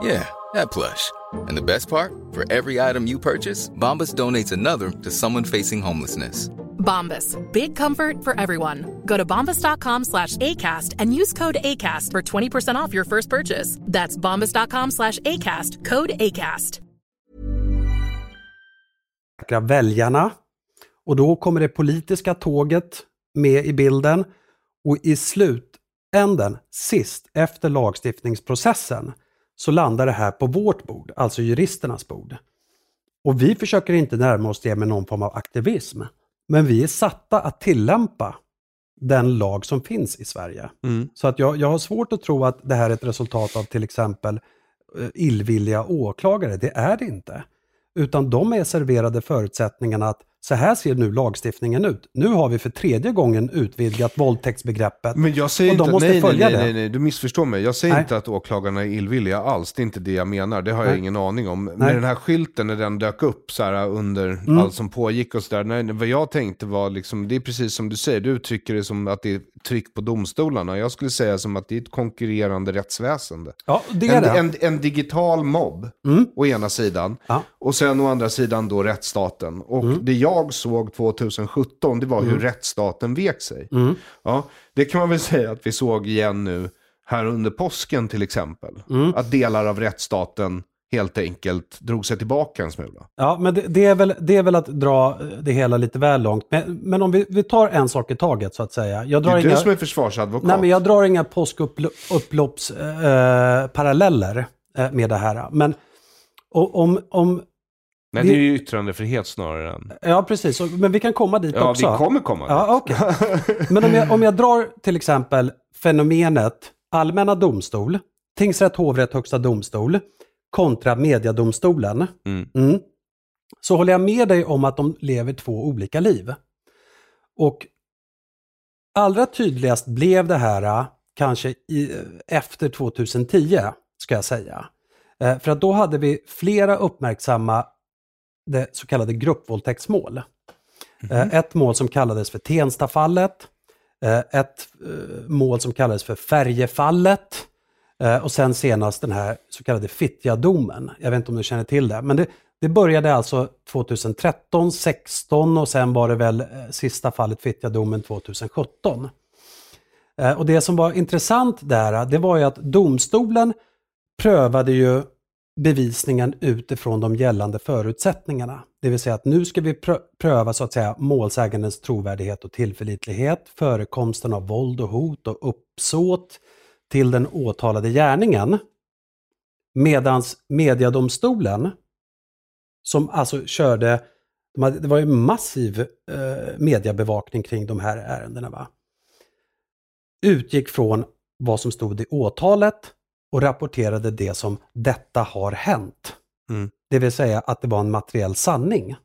Yeah, that plush. And the best part? For every item you purchase, Bombas donates another to someone facing homelessness. Bombas. Big comfort for everyone. Go to bombas.com slash ACAST and use code ACAST for 20% off your first purchase. That's bombas.com slash ACAST. Code ACAST. väljarna. Och då kommer det politiska tåget med i bilden. Och i slutänden, sist, efter lagstiftningsprocessen, så landar det här på vårt bord, alltså juristernas bord. Och vi försöker inte närma oss det med någon form av aktivism. Men vi är satta att tillämpa den lag som finns i Sverige. Mm. Så att jag, jag har svårt att tro att det här är ett resultat av till exempel eh, illvilliga åklagare. Det är det inte. Utan de är serverade förutsättningarna att så här ser nu lagstiftningen ut. Nu har vi för tredje gången utvidgat våldtäktsbegreppet. Men jag säger och de inte, måste nej, följa nej, det. nej, nej, du missförstår mig. Jag säger Nej. inte att åklagarna är illvilliga alls. Det är inte det jag menar. Det har jag Nej. ingen aning om. Nej. Men den här skylten när den dök upp så här under Mm. allt som pågick och sådär. Nej, vad jag tänkte var liksom, det är precis som du säger. Du uttrycker det som att det är tryck på domstolarna. Jag skulle säga som att det är ett konkurrerande rättsväsende. Ja, det är en, det. En, en digital mobb Mm. å ena sidan. Ja. Och sen å andra sidan då rättsstaten. Och Mm. det jag såg 2017, det var hur rättsstaten vek sig. Mm. Ja, det kan man väl säga att vi såg igen nu här under påsken till exempel. Mm. Att delar av rättsstaten helt enkelt drog sig tillbaka en smula. Ja, men det, det, är väl, det är väl att dra det hela lite väl långt. Men, men om vi, vi tar en sak i taget så att säga. Jag Det drar är du inga, som är försvarsadvokat. nej, men jag drar inga påskupploppsparalleller eh, eh, med det här. Men om, om Nej, vi- det är ju yttrandefrihet snarare än... Ja, precis. Men vi kan komma dit Ja, också. vi kommer komma Ja, okej. Men om jag, om jag drar till exempel fenomenet allmänna domstol, tingsrätt, hovrätt, högsta domstol kontra mediadomstolen. Mm. Mm. Så håller jag med dig om att de lever två olika liv. Och allra tydligast blev det här eh, kanske i, efter 2010, ska jag säga. Eh, För att då hade vi flera uppmärksammade så kallade gruppvåldtäktsmål. Eh, Ett mål som kallades för Tenstafallet, eh, ett eh, mål som kallades för Färjefallet och sen senast den här så kallade Fittjadomen. Jag vet inte om du känner till det, men det, det började alltså 2013, 16 och sen var det väl sista fallet Fittjadomen 2017. Eh, Och det som var intressant där, det var ju att domstolen prövade ju bevisningen utifrån de gällande förutsättningarna. Det vill säga att nu ska vi pröva så att säga målsägandens trovärdighet och tillförlitlighet, förekomsten av våld och hot och uppsåt till den åtalade gärningen. Medans mediadomstolen, som alltså körde, det var ju massiv eh, mediebevakning kring de här ärendena, va? utgick från vad som stod i åtalet och rapporterade det som detta har hänt. Mm. Det vill säga att det var en materiell sanning.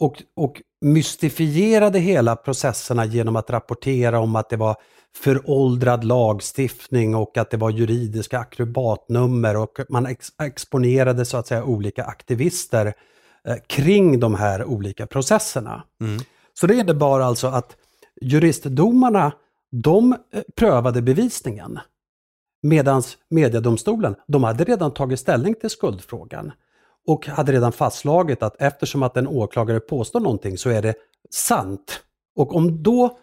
Och, och mystifierade hela processerna genom att rapportera om att det var föråldrad lagstiftning och att det var juridiska akrobatnummer och man ex exponerade så att säga olika aktivister eh, kring de här olika processerna. Mm. Så det innebar alltså att juristdomarna, de eh, prövade bevisningen. Medan mediedomstolen, de hade redan tagit ställning till skuldfrågan. Och hade redan fastslagit att eftersom att en åklagare påstår någonting så är det sant. Och om då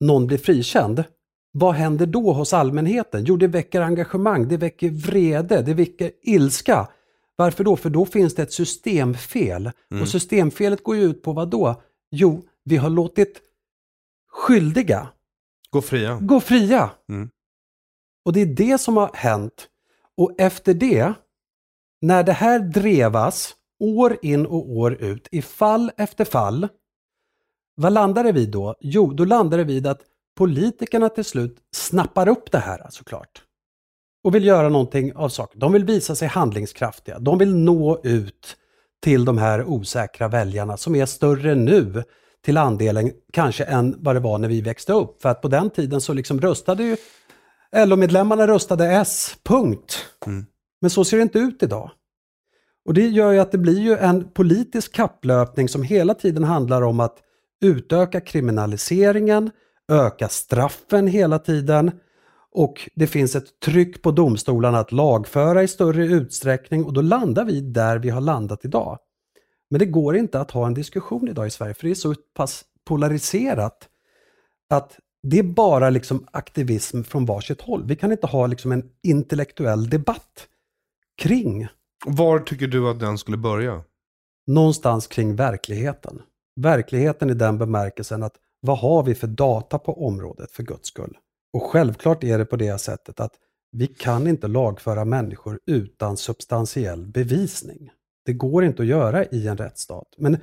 någon blir frikänd, vad händer då hos allmänheten? Jo, det väcker engagemang, det väcker vrede, det väcker ilska. Varför då? För då finns det ett systemfel. Och systemfelet går ju ut på vad då? Jo, vi har låtit skyldiga Gå fria. gå fria. Mm. Och det är det som har hänt. Och efter det, när det här drevas år in och år ut i fall efter fall, vad landar det vid då? Jo, då landar det vid att politikerna till slut snappar upp det här alltså, såklart. Och vill göra någonting av saken. De vill visa sig handlingskraftiga. De vill nå ut till de här osäkra väljarna som är större nu till andelen kanske än vad det var när vi växte upp. För att på den tiden så liksom röstade ju LO-medlemmarna röstade S, punkt. Men så ser det inte ut idag. Och det gör ju att det blir ju en politisk kapplöpning som hela tiden handlar om att utöka kriminaliseringen, öka straffen hela tiden och det finns ett tryck på domstolarna att lagföra i större utsträckning och då landar vi där vi har landat idag. Men det går inte att ha en diskussion idag i Sverige för det är så pass polariserat att det är bara liksom aktivism från varsitt håll. Vi kan inte ha liksom en intellektuell debatt kring, Var tycker du att den skulle börja? någonstans kring verkligheten. Verkligheten i den bemärkelsen att vad har vi för data på området för guds skull? Och självklart är det på det sättet att vi kan inte lagföra människor utan substantiell bevisning. Det går inte att göra i en rättsstat. Men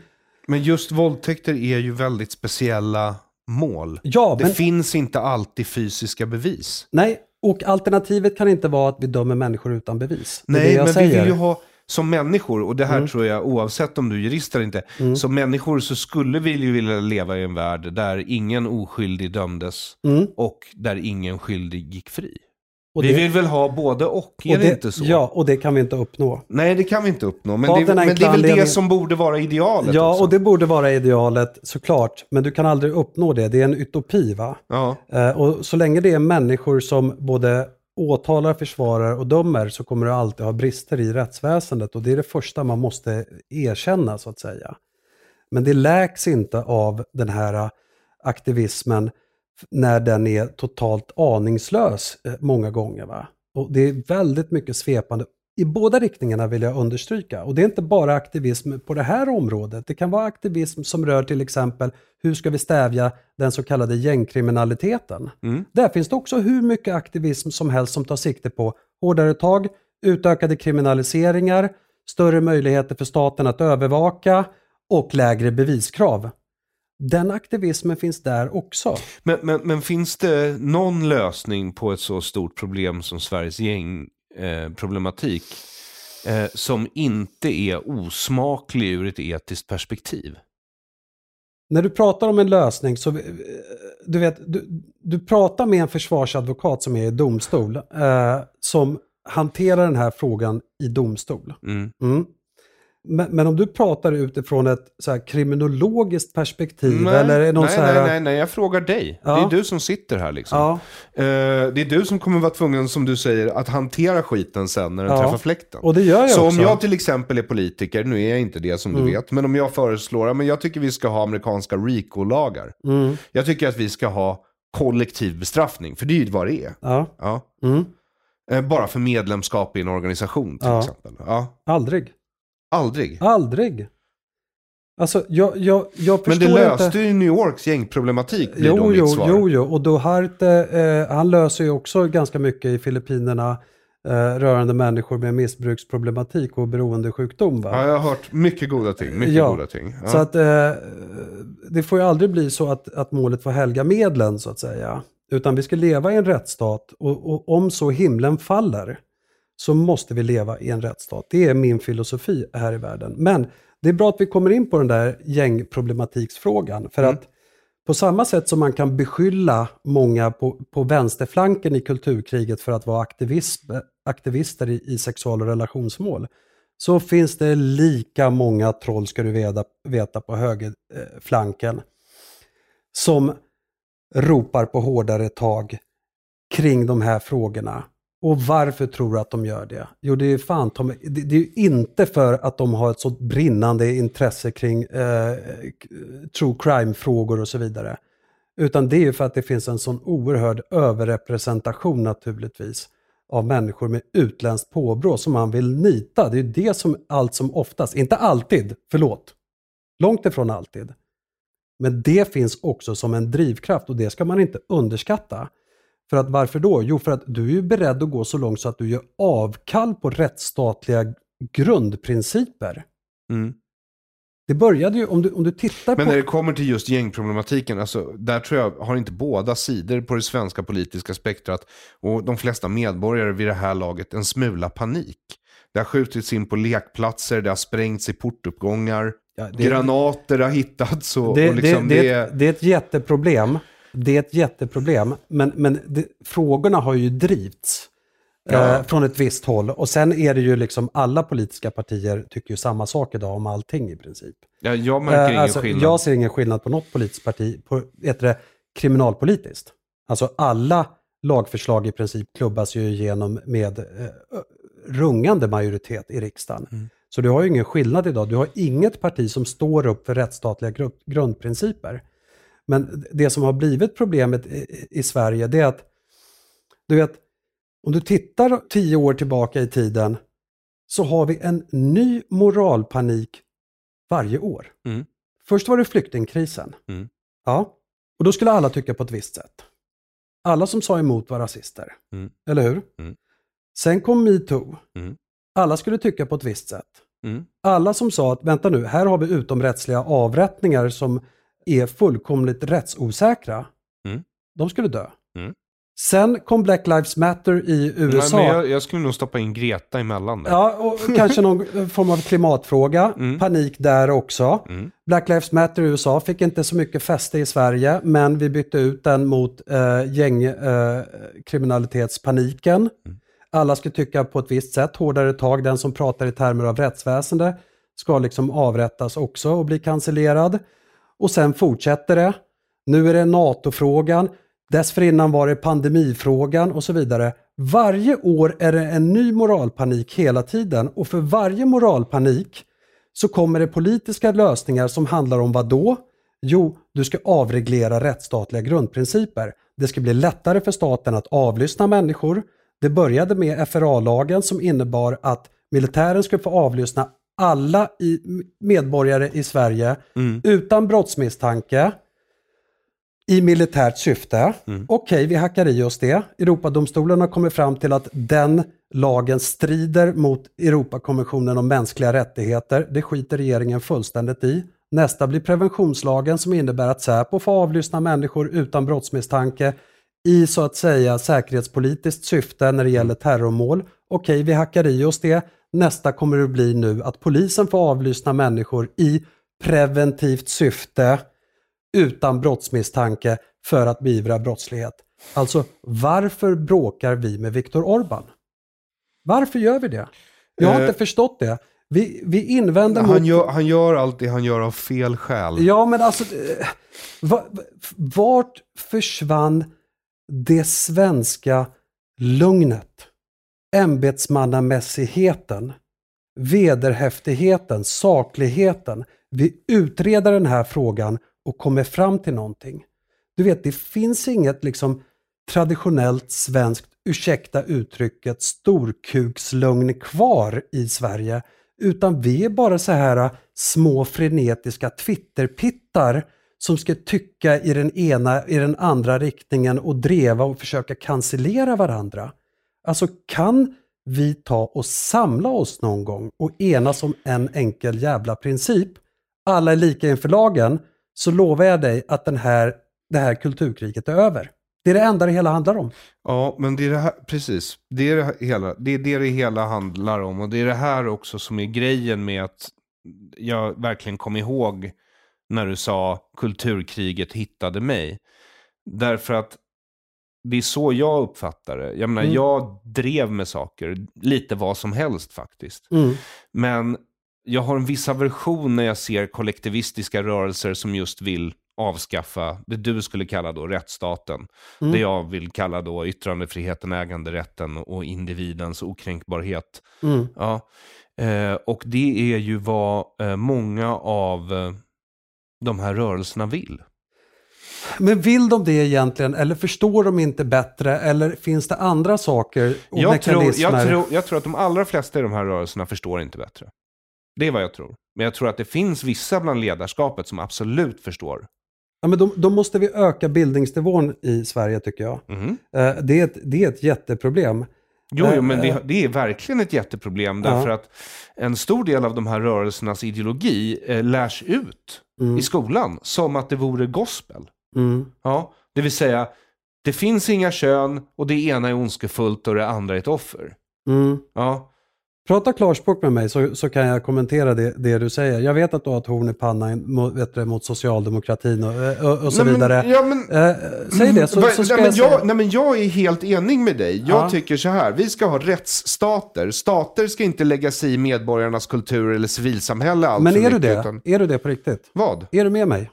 Men just våldtäkter är ju väldigt speciella mål. ja, Det men, finns inte alltid fysiska bevis. nej, och alternativet kan inte vara att vi dömer människor utan bevis. Nej, men säger. vi vill ju ha som människor, och det här Mm. tror jag oavsett om du är jurist eller inte, Mm. som människor så skulle vi ju vilja leva i en värld där ingen oskyldig dömdes Mm. och där ingen skyldig gick fri. Och vi det- vill väl ha både och, är Och det, inte så? Ja, och det kan vi inte uppnå. Nej, det kan vi inte uppnå. Men, det, men det är väl det som borde vara idealet Ja, också. och det borde vara idealet såklart, men du kan aldrig uppnå det. Det är en utopi va? Ja. Eh, och så länge det är människor som både åtalar, försvarar och dömer så kommer du alltid ha brister i rättsväsendet och det är det första man måste erkänna så att säga. Men det läks inte av den här aktivismen när den är totalt aningslös eh, många gånger. Va? Och det är väldigt mycket svepande. I båda riktningarna vill jag understryka. Och det är inte bara aktivism på det här området. Det kan vara aktivism som rör till exempel hur ska vi stävja den så kallade gängkriminaliteten. Mm. Där finns det också hur mycket aktivism som helst som tar sikte på hårdare tag, utökade kriminaliseringar, större möjligheter för staten att övervaka och lägre beviskrav. Den aktivismen finns där också. Men, men, men finns det någon lösning på ett så stort problem som Sveriges gängproblematik eh, eh, som inte är osmaklig ur ett etiskt perspektiv? När du pratar om en lösning så, eh, du vet, du, du pratar med en försvarsadvokat som är i domstol, eh, som hanterar den här frågan i domstol. Mm. Mm. Men, men om du pratar utifrån ett så här, kriminologiskt perspektiv eller är någon nej, så här... nej, nej, nej, jag frågar dig. Ja. Det är du som sitter här liksom. Ja, Eh, det är du som kommer vara tvungen, som du säger, att hantera skiten sen när den Ja. träffar fläkten. och det gör jag Så också. om jag till exempel är politiker, nu är jag inte det som du Mm. vet, men om jag föreslår, men jag tycker vi ska ha amerikanska RICO-lagar. Mm, Jag tycker att vi ska ha kollektiv bestraffning, för det är ju vad det är. ja, mm, Eh, Bara för medlemskap i en organisation till exempel. Ja. aldrig. Aldrig. Aldrig. Alltså, jag, jag, jag Men förstår det löste inte... ju New Yorks gängproblematik, blir då Jo, mitt jo, svar. jo, jo, och Duharte, eh, han löser ju också ganska mycket i Filippinerna eh, rörande människor med missbruksproblematik och beroendesjukdom. Va? Ja, jag har hört mycket goda ting. Mycket Ja. goda ting. Ja. Så att eh, det får ju aldrig bli så att, att målet får helga medlen så att säga. Utan vi ska leva i en rättsstat och, och om så himlen faller så måste vi leva i en rättsstat. Det är min filosofi här i världen. Men det är bra att vi kommer in på den där gängproblematiksfrågan. För Mm. att på samma sätt som man kan beskylla många på, på vänsterflanken i kulturkriget för att vara aktivism, aktivister i, i sexual och relationsmål, så finns det lika många troll, ska du veta, veta på högerflanken, som ropar på hårdare tag kring de här frågorna. Och varför tror du att de gör det? Jo, det är fan, Tom, det, det är ju inte för att de har ett så brinnande intresse kring eh, true crime-frågor och så vidare. Utan det är ju för att det finns en sån oerhörd överrepresentation naturligtvis av människor med utländskt påbrå som man vill nita. Det är ju det som allt som oftast, inte alltid, förlåt, långt ifrån alltid. Men det finns också som en drivkraft och det ska man inte underskatta. För att varför då? Jo, för att du är ju beredd att gå så långt så att du gör avkall på rättsstatliga grundprinciper. Mm. Det började ju, om du, om du tittar Men på... när det kommer till just gängproblematiken, alltså, där tror jag har inte båda sidor på det svenska politiska spektrat och de flesta medborgare vid det här laget en smula panik. Det har skjutits in på lekplatser, det har sprängts i portuppgångar, Ja, det- granater har hittats och, det, och liksom det, det, det, är ett- det är ett jätteproblem. Det är ett jätteproblem, men, men det, frågorna har ju drivits Ja. eh, från ett visst håll. Och sen är det ju liksom alla politiska partier tycker ju samma sak idag om allting i princip. ja, jag märker Eh, ingen alltså, skillnad. Jag ser ingen skillnad på något politiskt parti, på, heter det, kriminalpolitiskt. Alltså alla lagförslag i princip klubbas ju igenom med eh, rungande majoritet i riksdagen. Mm. Så du har ju ingen skillnad idag. Du har inget parti som står upp för rättsstatliga gru- grundprinciper. Men det som har blivit problemet i, i Sverige det är att du vet, om du tittar tio år tillbaka i tiden så har vi en ny moralpanik varje år. Mm. Först var det flyktingkrisen. Mm. Ja, och då skulle alla tycka på ett visst sätt. Alla som sa emot var rasister. Mm. Eller hur? Mm. Sen kom metoo. Mm. Alla skulle tycka på ett visst sätt. Mm. Alla som sa att vänta nu, här har vi utomrättsliga avrättningar som är fullkomligt rättsosäkra. Mm. De skulle dö. Mm. Sen kom Black Lives Matter i USA. Nej, men jag, jag skulle nog stoppa in Greta emellan där. Ja, och kanske någon form av klimatfråga. Mm. Panik där också. Mm. Black Lives Matter i USA fick inte så mycket fäste i Sverige, men vi bytte ut den mot eh, gängkriminalitetspaniken. Mm. Alla ska tycka på ett visst sätt, hårdare tag. Den som pratar i termer av rättsväsende ska liksom avrättas också och bli cancellerad. Och sen fortsätter det. Nu är det NATO-frågan. Dessförinnan var det pandemifrågan och så vidare. Varje år är det en ny moralpanik hela tiden och för varje moralpanik så kommer det politiska lösningar som handlar om vad då? Jo, du ska avreglera rättsstatliga grundprinciper. Det ska bli lättare för staten att avlyssna människor. Det började med FRA-lagen som innebar att militären skulle få avlyssna alla i, medborgare i Sverige Mm. utan brottsmisstanke i militärt syfte. Mm. Okej, vi hackar i oss det. Europadomstolen har kommit fram till att den lagen strider mot Europakonventionen om mänskliga rättigheter. Det skiter regeringen fullständigt i. Nästa blir preventionslagen som innebär att Säpo får avlyssna människor utan brottsmisstanke i så att säga säkerhetspolitiskt syfte när det gäller terrormål. Okej, vi hackar i oss det. Nästa kommer det bli nu att polisen får avlyssna människor i preventivt syfte utan brottsmisstanke för att beivra brottslighet. Alltså, varför bråkar vi med Viktor Orban? Varför gör vi det? Jag har Eh, inte förstått det. Vi, vi invänder mot... Han gör, han gör allt det han gör av fel skäl. Ja, men alltså, eh, va- va- vart försvann det svenska lugnet? Ämbetsmannamässigheten, vederhäftigheten, sakligheten. Vi utreder den här frågan och kommer fram till någonting. Du vet, det finns inget liksom traditionellt svenskt, ursäkta uttrycket, storkukslugn kvar i Sverige. Utan vi är bara så här små frenetiska twitterpittar som ska tycka i den ena, i den andra riktningen och dreva och försöka cancellera varandra. Alltså kan vi ta och samla oss någon gång och enas om en enkel jävla princip. Alla är lika inför lagen, så lovar jag dig att den här, det här kulturkriget är över. Det är det enda det hela handlar om. Ja, men det är det här, precis. Det är det, hela, det är det det hela handlar om. Och det är det här också som är grejen med att jag verkligen kom ihåg när du sa kulturkriget hittade mig. Därför att det är så jag uppfattar det. Jag menar, Mm. jag drev med saker, lite vad som helst faktiskt. Mm. Men jag har en viss aversion när jag ser kollektivistiska rörelser som just vill avskaffa det du skulle kalla då rättsstaten. Mm. Det jag vill kalla då yttrandefriheten, äganderätten och individens okränkbarhet. Mm. Ja. Eh, och det är ju vad eh, många av eh, de här rörelserna vill. Men vill de det egentligen eller förstår de inte bättre eller finns det andra saker och Jag tror, mekanismer? jag, tror, jag tror att de allra flesta i de här rörelserna förstår inte bättre. Det är vad jag tror. Men jag tror att det finns vissa bland ledarskapet som absolut förstår. Ja, men då, då måste vi öka bildningsnivån i Sverige tycker jag. Eh, Det, är ett, det är ett jätteproblem. Jo, Eh, jo men eh, det, det är verkligen ett jätteproblem. Ja. Därför att en stor del av de här rörelsernas ideologi eh, lärs ut Mm. i skolan som att det vore gospel. Mm. Ja, det vill säga, det finns inga kön och det ena är ondskefullt och det andra är ett offer. Mm. Ja, Prata klarspråk med mig så, så kan jag kommentera det, det du säger. Jag vet att du har ett horn i pannan mot, du, mot socialdemokratin och, och, och så Nej, men- vidare. ja, men- Eh, säg det så, Va- så ska nej, men jag, jag, säga. nej, men jag är helt enig med dig. Jag Ja. tycker så här, vi ska ha rättsstater. Stater ska inte lägga sig i medborgarnas kultur eller civilsamhälle allt Men är du mycket, det? utan- Är du det på riktigt? Vad? Är du med mig?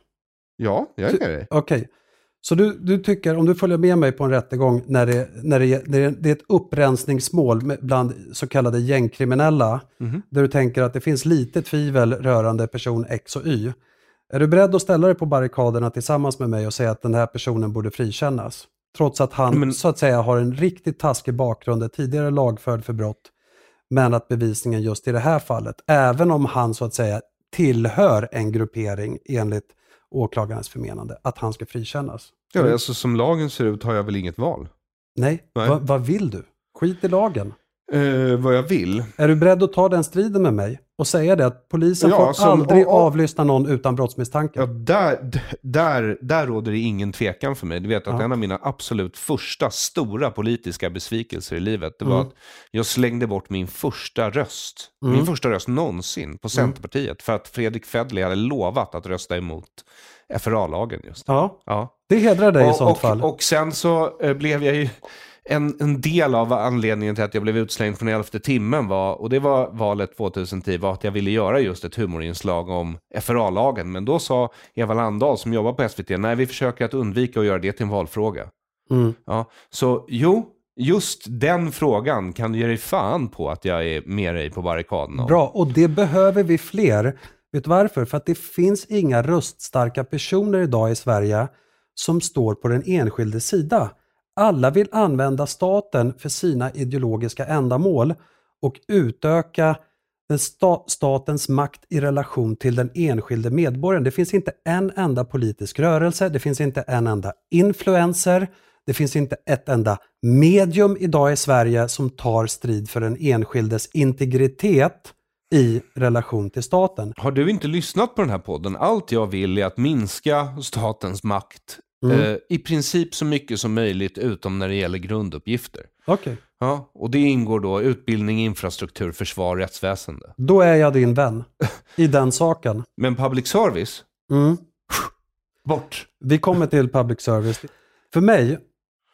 Ja, jag är med dig. Okej. Så du, du tycker, om du följer med mig på en rättegång när det, när det, när det, det är ett upprensningsmål bland så kallade gängkriminella, Mhm. där du tänker att det finns lite tvivel rörande person X och Y. Är du beredd att ställa dig på barrikaderna tillsammans med mig och säga att den här personen borde frikännas? Trots att han Men- så att säga har en riktigt taskig bakgrund, är tidigare lagförd för brott, men att bevisningen just i det här fallet, även om han så att säga tillhör en gruppering enligt åklagarens förmenande, att han ska frikännas. Ja, Mm. alltså, som lagen ser ut har jag väl inget val. Nej, Nej. Va, vad vill du? Skit i lagen. Eh, vad jag vill? Är du beredd att ta den striden med mig och säga det att polisen Ja, får som- aldrig och- och- avlyssna någon utan brottsmisstanke? Ja, där, där, där råder det ingen tvekan för mig. Du vet att Ja. en av mina absolut första stora politiska besvikelser i livet, det var Mm. att jag slängde bort min första röst. Mm. Min första röst någonsin på Centerpartiet. För att Fredrik Federley hade lovat att rösta emot FRA-lagen just. Ja, Ja. det hedrar dig i och, sånt och, fall. Och sen så eh, blev jag ju... En, en del av anledningen till att jag blev utslängd från elfte timmen var, och det var valet 2010, var att jag ville göra just ett humorinslag om FRA-lagen. Men då sa Eva Landahl som jobbar på SVT, nej vi försöker att undvika att göra det till en valfråga. Mm. Ja, så jo, just den frågan kan du ge dig fan på att jag är med dig på barrikaden om. Bra, och det behöver vi fler. Vet du varför? För att det finns inga röststarka personer idag i Sverige som står på den enskilde sida. Alla vill använda staten för sina ideologiska ändamål och utöka sta- statens makt i relation till den enskilde medborgaren. Det finns inte en enda politisk rörelse, det finns inte en enda influencer, det finns inte ett enda medium idag i Sverige som tar strid för den enskildes integritet i relation till staten. Har du inte lyssnat på den här podden? Allt jag vill är att minska statens makt. Mm. Eh, I princip så mycket som möjligt utom när det gäller grunduppgifter. Okej, Ja, och det ingår då utbildning, infrastruktur, försvar, rättsväsende. då är jag din vän i den saken. Men public service, Mm. bort. Vi kommer till public service. För mig,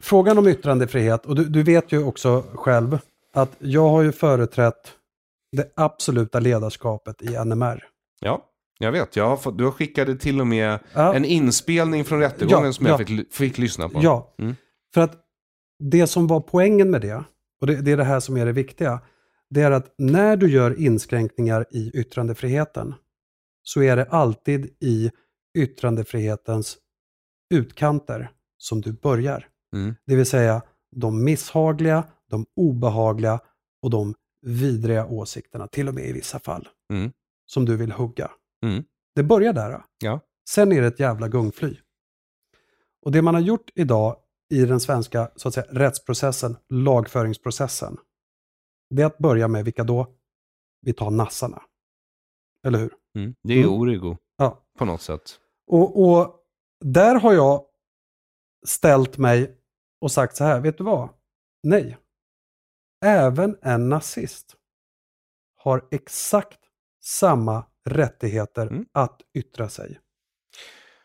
frågan om yttrandefrihet, och du, du vet ju också själv att jag har ju företrätt det absoluta ledarskapet i NMR. Ja, jag vet. Jag har fått, du har skickade till och med Ja. en inspelning från rättegången Ja, som jag ja. fick, fick lyssna på. Ja, Mm. för att det som var poängen med det, och det, det är det här som är det viktiga, det är att när du gör inskränkningar i yttrandefriheten så är det alltid i yttrandefrihetens utkanter som du börjar. Mm. Det vill säga de misshagliga, de obehagliga och de vidriga åsikterna, till och med i vissa fall, Mm. som du vill hugga. Mm. Det börjar där. Ja. Sen är det ett jävla gungfly. Och det man har gjort idag i den svenska så att säga, rättsprocessen, lagföringsprocessen, det är att börja med vilka då? Vi tar nassarna. Eller hur? Mm. Det är Mm. origo Ja. på något sätt. Och, och där har jag ställt mig och sagt så här, vet du vad? Nej. Även en nazist har exakt samma rättigheter Mm. att yttra sig.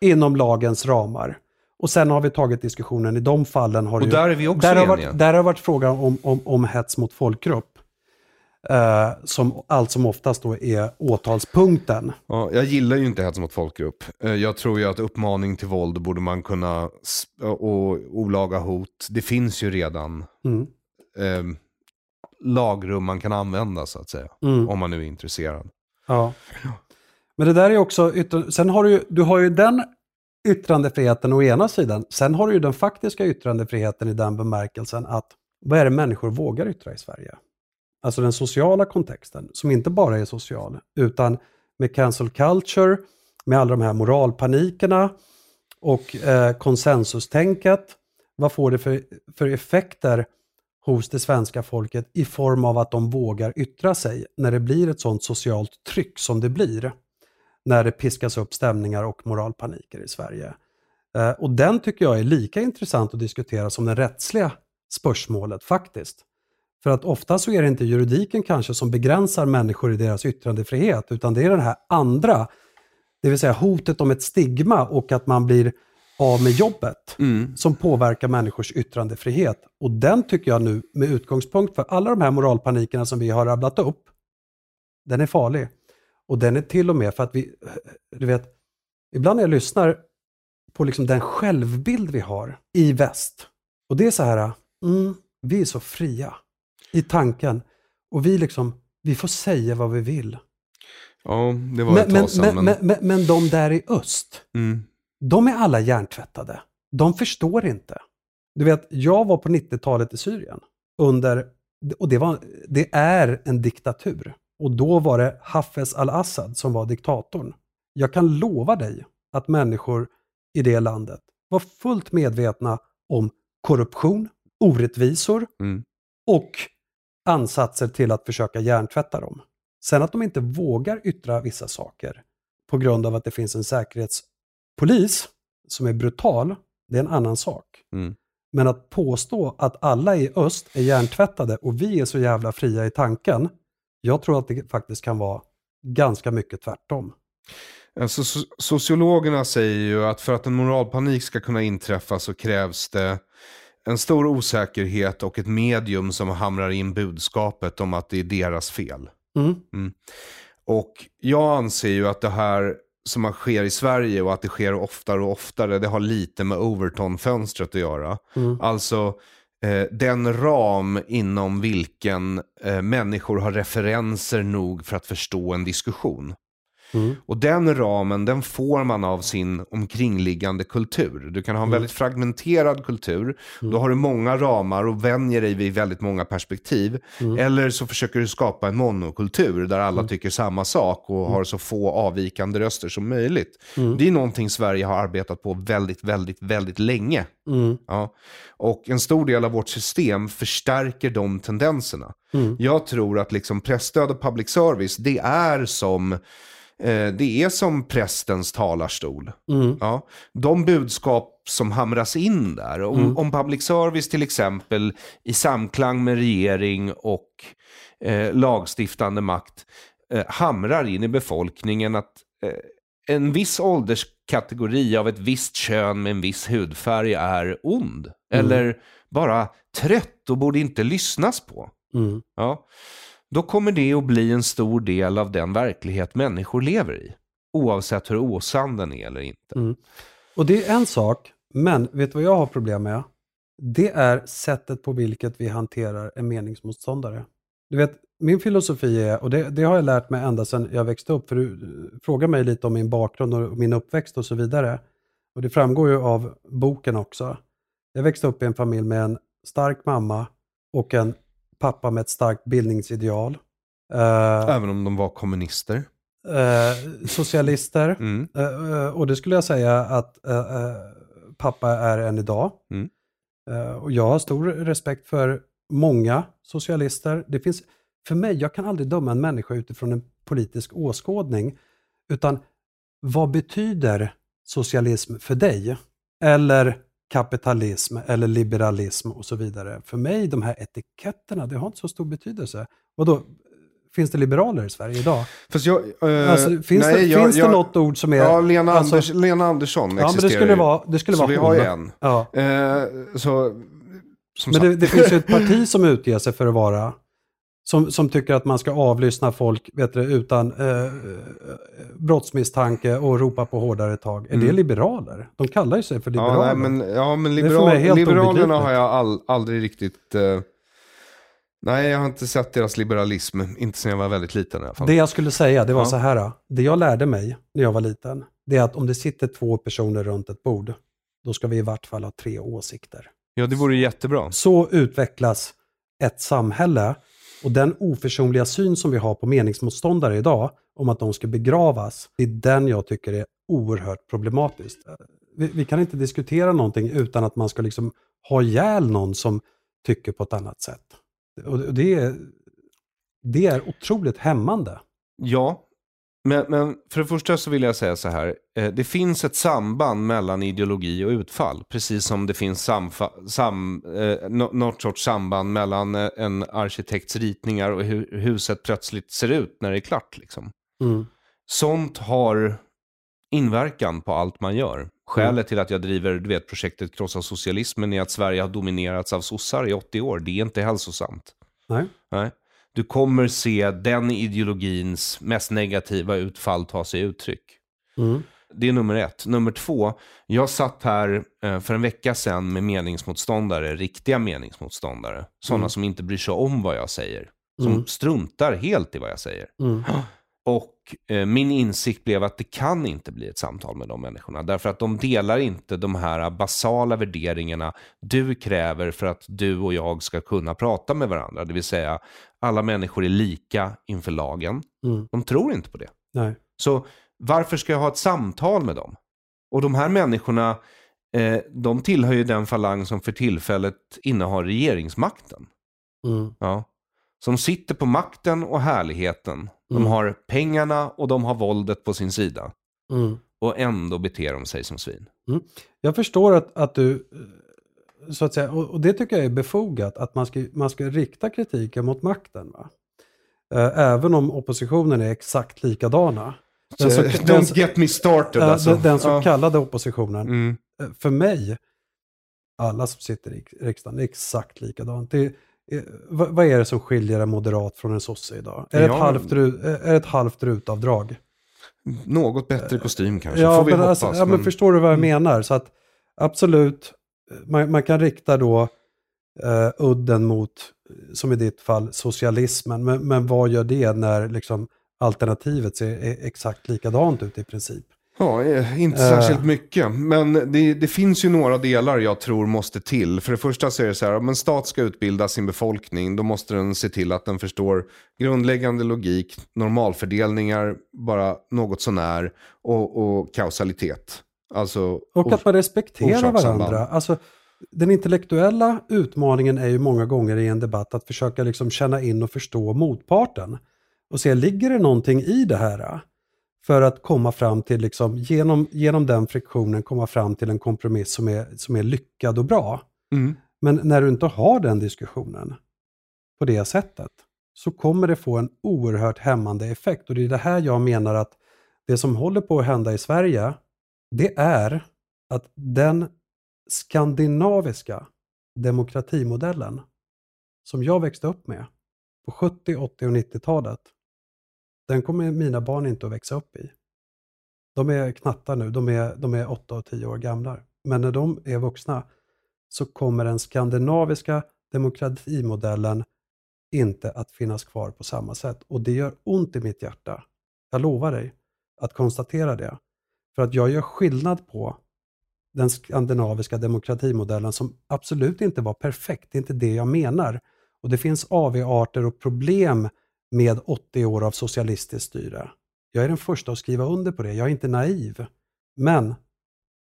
Inom lagens ramar. Och sen har vi tagit diskussionen i de fallen. Har Och det ju- där är vi också där har varit, där har varit frågan om, om, om hets mot folkgrupp. Eh, som allt som oftast då är åtalspunkten. Ja, jag gillar ju inte hets mot folkgrupp. Eh, Jag tror ju att uppmaning till våld borde man kunna, och olaga hot, det finns ju redan Mm. eh, lagrum man kan använda så att säga. Mm. Om man nu är intresserad. Ja. Men det där är också, yttra- sen har du ju, du har ju den yttrandefriheten å ena sidan, sen har du ju den faktiska yttrandefriheten i den bemärkelsen att vad är det människor vågar yttra i Sverige? Alltså den sociala kontexten, som inte bara är social, utan med cancel culture, med alla de här moralpanikerna och eh, konsensustänket. Vad får det för, för effekter hos det svenska folket i form av att de vågar yttra sig när det blir ett sånt socialt tryck som det blir. När det piskas upp stämningar och moralpaniker i Sverige. Eh, och den tycker jag är lika intressant att diskutera som det rättsliga spörsmålet faktiskt. För att ofta så är det inte juridiken kanske som begränsar människor i deras yttrandefrihet, utan det är den här andra, det vill säga hotet om ett stigma och att man blir av med jobbet som påverkar människors yttrandefrihet. Och den tycker jag nu, med utgångspunkt för alla de här moralpanikerna som vi har rabblat upp, den är farlig. Och den är till och med för att vi, du vet, ibland när jag lyssnar på liksom den självbild vi har i väst, och det är så här, mm, vi är så fria i tanken. Och vi liksom, vi får säga vad vi vill. Ja, det var ett Men, men, tag sedan. men, men, men, men de där i öst, Mm. De är alla hjärntvättade. De förstår inte. Du vet, jag var på 90-talet i Syrien under, och det, var, det är en diktatur. Och då var det Hafez al-Assad som var diktatorn. Jag kan lova dig att människor i det landet var fullt medvetna om korruption, orättvisor Mm. och ansatser till att försöka hjärntvätta dem. Sen att de inte vågar yttra vissa saker på grund av att det finns en säkerhetspolis som är brutal, det är en annan sak. Mm. Men att påstå att alla i öst är hjärntvättade och vi är så jävla fria i tanken, jag tror att det faktiskt kan vara ganska mycket tvärtom. Alltså, so sociologerna säger ju att för att en moralpanik ska kunna inträffa så krävs det en stor osäkerhet och ett medium som hamrar in budskapet om att det är deras fel. Mm. Mm. Och jag anser ju att det här som sker i Sverige och att det sker oftare och oftare, det har lite med Overton-fönstret att göra. Mm. Alltså eh, den ram inom vilken eh, människor har referenser nog för att förstå en diskussion. Mm. Och den ramen, den får man av sin omkringliggande kultur. Du kan ha en Mm. väldigt fragmenterad kultur. Då har du många ramar och vänjer dig vid väldigt många perspektiv. Mm. Eller så försöker du skapa en monokultur där alla tycker samma sak och har så få avvikande röster som möjligt. Mm. Det är någonting Sverige har arbetat på väldigt, väldigt, väldigt länge. Mm. Ja. Och en stor del av vårt system förstärker de tendenserna. Mm. Jag tror att liksom pressstöd och public service, det är som, det är som prästens talarstol. Mm. Ja. De budskap som hamras in där, om, Mm. om public service till exempel i samklang med regering och eh, lagstiftande makt eh, hamrar in i befolkningen att eh, en viss ålderskategori av ett visst kön med en viss hudfärg är ond. Mm. Eller bara trött och borde inte lyssnas på. Mm. Ja. Då kommer det att bli en stor del av den verklighet människor lever i. Oavsett hur osann den är eller inte. Mm. Och det är en sak, men vet du vad jag har problem med? Det är sättet på vilket vi hanterar en meningsmotståndare. Du vet, min filosofi är, och det, det har jag lärt mig ända sedan jag växte upp, för du eh, frågar mig lite om min bakgrund och min uppväxt och så vidare. Och det framgår ju av boken också. Jag växte upp i en familj med en stark mamma och en pappa med ett starkt bildningsideal. Eh, Även om de var kommunister. eh, socialister. Mm. Eh, och det skulle jag säga att pappa är än idag. Mm. Och jag har stor respekt för många socialister. Det finns, för mig, jag kan aldrig döma en människa utifrån en politisk åskådning. Utan vad betyder socialism för dig? Eller kapitalism eller liberalism och så vidare. För mig, de här etiketterna, det har inte så stor betydelse. Och då Finns det liberaler i Sverige idag? Jag, eh, Alltså, finns det, nej, jag- finns det jag- något ord som är... Ja, Lena, alltså- Anders, Lena Andersson Ja, men existerar det skulle ju. vara, det skulle Så vara vi har ju en. Ja. Eh, så, Men det, det finns ju ett parti som utger sig för att vara, som, som tycker att man ska avlyssna folk vet du, utan eh, brottsmisstanke och ropa på hårdare tag. Är det Mm. liberaler? De kallar ju sig för Ja, liberaler. nej, men, ja, men Det liberal, liberalerna har jag all, aldrig riktigt... Eh, nej, jag har inte sett deras liberalism. Inte sedan jag var väldigt liten i alla fall. Det jag skulle säga, det var Ja. så här. Det jag lärde mig när jag var liten, det är att om det sitter två personer runt ett bord, då ska vi i vart fall ha tre åsikter. Ja, det vore jättebra. Så utvecklas ett samhälle och den oförsonliga syn som vi har på meningsmotståndare idag, om att de ska begravas, det är den jag tycker är oerhört problematisk. Eh, vi, vi kan inte diskutera någonting utan att man ska liksom ha ihjäl någon som tycker på ett annat sätt. Och det är, det är otroligt hämmande. Ja, men, men för det första så vill jag säga så här. Eh, det finns ett samband mellan ideologi och utfall. Precis som det finns samfa- sam, eh, nå- något sorts samband mellan eh, en arkitekts ritningar och hur huset plötsligt ser ut när det är klart. Liksom. Mm. Sånt har inverkan på allt man gör. Skälet till att jag driver du vet, projektet Krossa Socialismen är att Sverige har dominerats av sossar i 80 år. Det är inte hälsosamt. Nej. Nej. Du kommer se den ideologins mest negativa utfall ta sig uttryck. Mm. Det är nummer ett. Nummer två, jag satt här eh, för en vecka sedan med meningsmotståndare, riktiga meningsmotståndare. Sådana Mm. som inte bryr sig om vad jag säger. Som Mm. struntar helt i vad jag säger. Mm. Och eh, min insikt blev att det kan inte bli ett samtal med de människorna. Därför att de delar inte de här basala värderingarna du kräver för att du och jag ska kunna prata med varandra. Det vill säga, alla människor är lika inför lagen. Mm. De tror inte på det. Nej. Så varför ska jag ha ett samtal med dem? Och de här människorna, eh, de tillhör ju den falang som för tillfället innehar regeringsmakten. Mm. Ja. som sitter på makten och härligheten. De Mm. har pengarna och de har våldet på sin sida. Mm. Och ändå beter de sig som svin. Jag förstår att, att du, eh, så att säga, och, det tycker jag är befogat, att man ska, man ska rikta kritiken mot makten. Va? Eh, Även om oppositionen är exakt likadana. Den så- den- Don't get me started alltså. den, den så Ja. kallade oppositionen. Mm. Eh, För mig, alla som sitter i riksdagen, är exakt likadant. Det vad, vad är det som skiljer en moderat från en sosse idag? Är det ett, halvt, ru- är det ett halvt rutavdrag? Något bättre kostym kanske, Ja, får vi men, hoppas. alltså, ja, men men- förstår du vad jag Mm. menar? Så att absolut, man, man kan rikta då eh, udden mot, som i ditt fall, socialismen. Men, men vad gör det när liksom, alternativet ser exakt likadant ut i princip? Ja, eh, inte Eh. särskilt mycket. Men det, det finns ju några delar jag tror måste till. För det första så är det så här, om en stat ska utbilda sin befolkning, då måste den se till att den förstår grundläggande logik, normalfördelningar, bara något sånär, och, och kausalitet. Alltså, Och att man respekterar varandra. Alltså, den intellektuella utmaningen är ju många gånger i en debatt att försöka liksom känna in och förstå motparten. Och se, ligger det någonting i det här? För att komma fram till, liksom, genom, genom den friktionen, komma fram till en kompromiss som är, som är lyckad och bra. Mm. Men när du inte har den diskussionen på det sättet så kommer det få en oerhört hämmande effekt. Och det är det här jag menar att det som håller på att hända i Sverige, det är att den skandinaviska demokratimodellen som jag växte upp med på 70, 80 och 90-talet, den kommer mina barn inte att växa upp i. De är knattar nu, de är, de är 8 och 10 år gamla. Men när de är vuxna så kommer den skandinaviska demokratimodellen inte att finnas kvar på samma sätt. Och det gör ont i mitt hjärta. Jag lovar dig att konstatera det. För att jag gör skillnad på den skandinaviska demokratimodellen som absolut inte var perfekt. Det är inte det jag menar. Och det finns avarter och problem med 80 år av socialistiskt styre. Jag är den första att skriva under på det. Jag är inte naiv. Men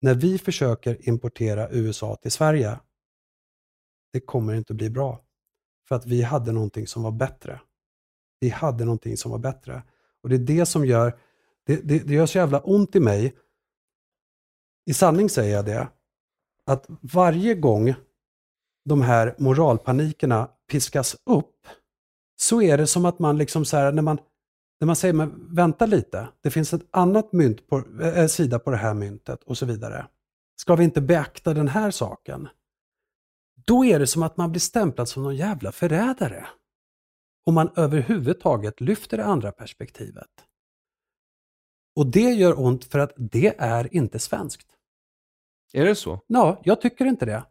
när vi försöker importera USA till Sverige, det kommer inte att bli bra. För att vi hade någonting som var bättre. Vi hade någonting som var bättre. Och det är det som gör, det, det, det gör så jävla ont i mig. I sanning säger jag det, att varje gång de här moralpanikerna piskas upp så är det som att man liksom så här, när man, när man säger men vänta lite, det finns ett annat mynt på, äh, sida på det här myntet och så vidare. Ska vi inte beakta den här saken? Då är det som att man blir stämplad som någon jävla förrädare. Om man överhuvudtaget lyfter det andra perspektivet. Och det gör ont för att det är inte svenskt. Är det så? Ja, jag tycker inte det.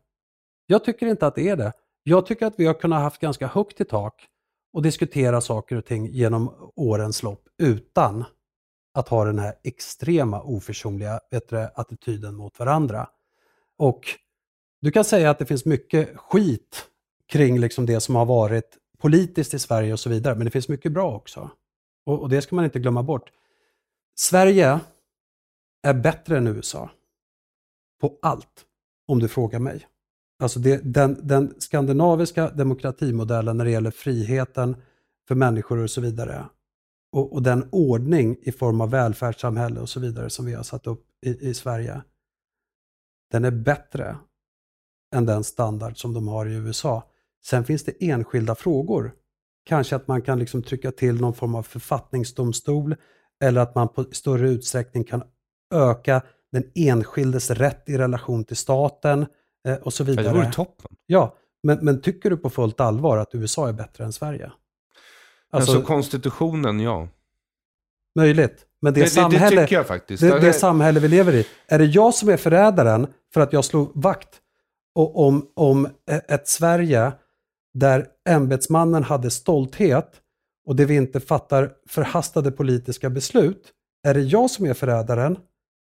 Jag tycker inte att det är det. Jag tycker att vi har kunnat haft ganska högt i tak och diskutera saker och ting genom årens lopp utan att ha den här extrema oförsonliga vet du, attityden mot varandra. Och du kan säga att det finns mycket skit kring liksom det som har varit politiskt i Sverige och så vidare, men det finns mycket bra också. Och, och det ska man inte glömma bort. Sverige är bättre än USA på allt, om du frågar mig. Alltså det, den, den skandinaviska demokratimodellen när det gäller friheten för människor och så vidare. Och, och den ordning i form av välfärdssamhälle och så vidare som vi har satt upp i, i Sverige. Den är bättre än den standard som de har i USA. Sen finns det enskilda frågor. Kanske att man kan liksom trycka till någon form av författningsdomstol eller att man på större utsträckning kan öka den enskildes rätt i relation till staten eh, och så vidare. Det vore toppen. Ja, men, men tycker du på fullt allvar att USA är bättre än Sverige? Alltså, alltså konstitutionen, ja. Möjligt. Men det, Det- det- det samhälle, tycker jag faktiskt. Det, Det- det samhälle vi lever i. Är det jag som är förrädaren för att jag slog vakt o- om, om ett Sverige där ämbetsmannen hade stolthet och där vi inte fattar förhastade politiska beslut. Är det jag som är förrädaren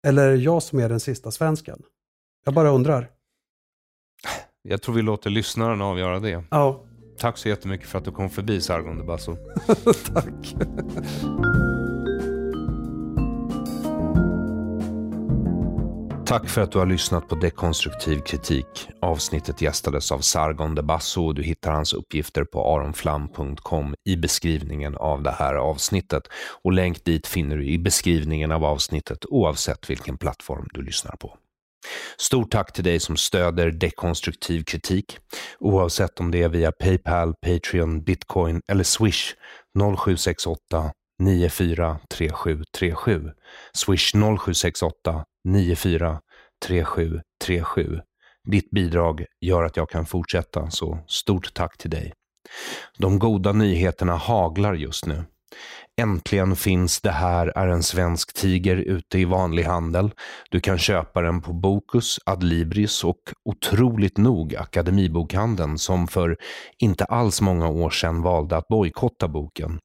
eller är det jag som är den sista svensken? Jag bara undrar. Jag tror vi låter lyssnaren avgöra det. Ja. Tack så jättemycket för att du kom förbi Sargon de Basso. Tack. Tack för att du har lyssnat på Dekonstruktiv kritik. Avsnittet gästades av Sargon de Basso och du hittar hans uppgifter på aronflam.com i beskrivningen av det här avsnittet. Och länk dit finner du i beskrivningen av avsnittet oavsett vilken plattform du lyssnar på. Stort tack till dig som stöder dekonstruktiv kritik, oavsett om det är via Paypal, Patreon, Bitcoin eller Swish 0768 943737. Swish 0768 943737. Ditt bidrag gör att jag kan fortsätta, så stort tack till dig. De goda nyheterna haglar just nu. Äntligen finns Det här är en svensk tiger ute i vanlig handel. Du kan köpa den på Bokus, Adlibris och otroligt nog Akademibokhandeln som för inte alls många år sedan valde att bojkotta boken.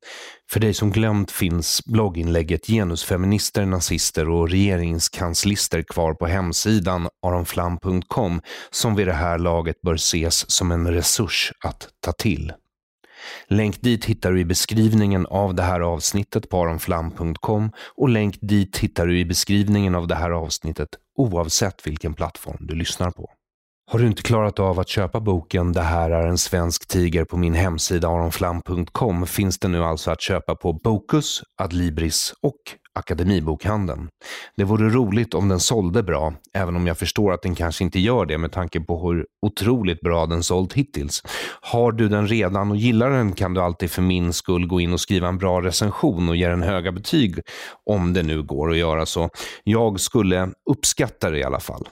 För dig som glömt finns blogginlägget Genusfeminister, nazister och regeringskanslister kvar på hemsidan aronflam.com som vid det här laget bör ses som en resurs att ta till. Länk dit hittar du i beskrivningen av det här avsnittet på aronflam.com och länk dit hittar du i beskrivningen av det här avsnittet oavsett vilken plattform du lyssnar på. Har du inte klarat av att köpa boken Det här är en svensk tiger på min hemsida aronflam.com finns den nu alltså att köpa på Bokus, Adlibris och Akademibokhandeln. Det vore roligt om den sålde bra, även om jag förstår att den kanske inte gör det med tanke på hur otroligt bra den sålt hittills. Har du den redan och gillar den kan du alltid för min skull gå in och skriva en bra recension och ge den höga betyg, om det nu går att göra så. Jag skulle uppskatta det i alla fall.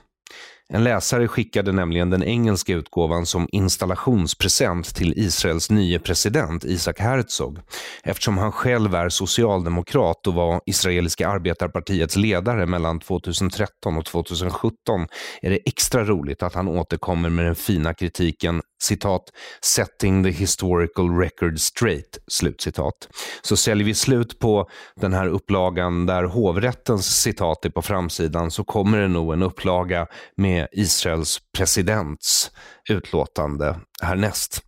En läsare skickade nämligen den engelska utgåvan som installationspresent till Israels nye president Isaac Herzog. Eftersom han själv är socialdemokrat och var israeliska arbetarpartiets ledare mellan 2013 och 2017 är det extra roligt att han återkommer med den fina kritiken citat, “setting the historical record straight”. Slutcitat. Så säljer vi slut på den här upplagan där hovrättens citat är på framsidan så kommer det nog en upplaga med Israels presidents utlåtande härnäst.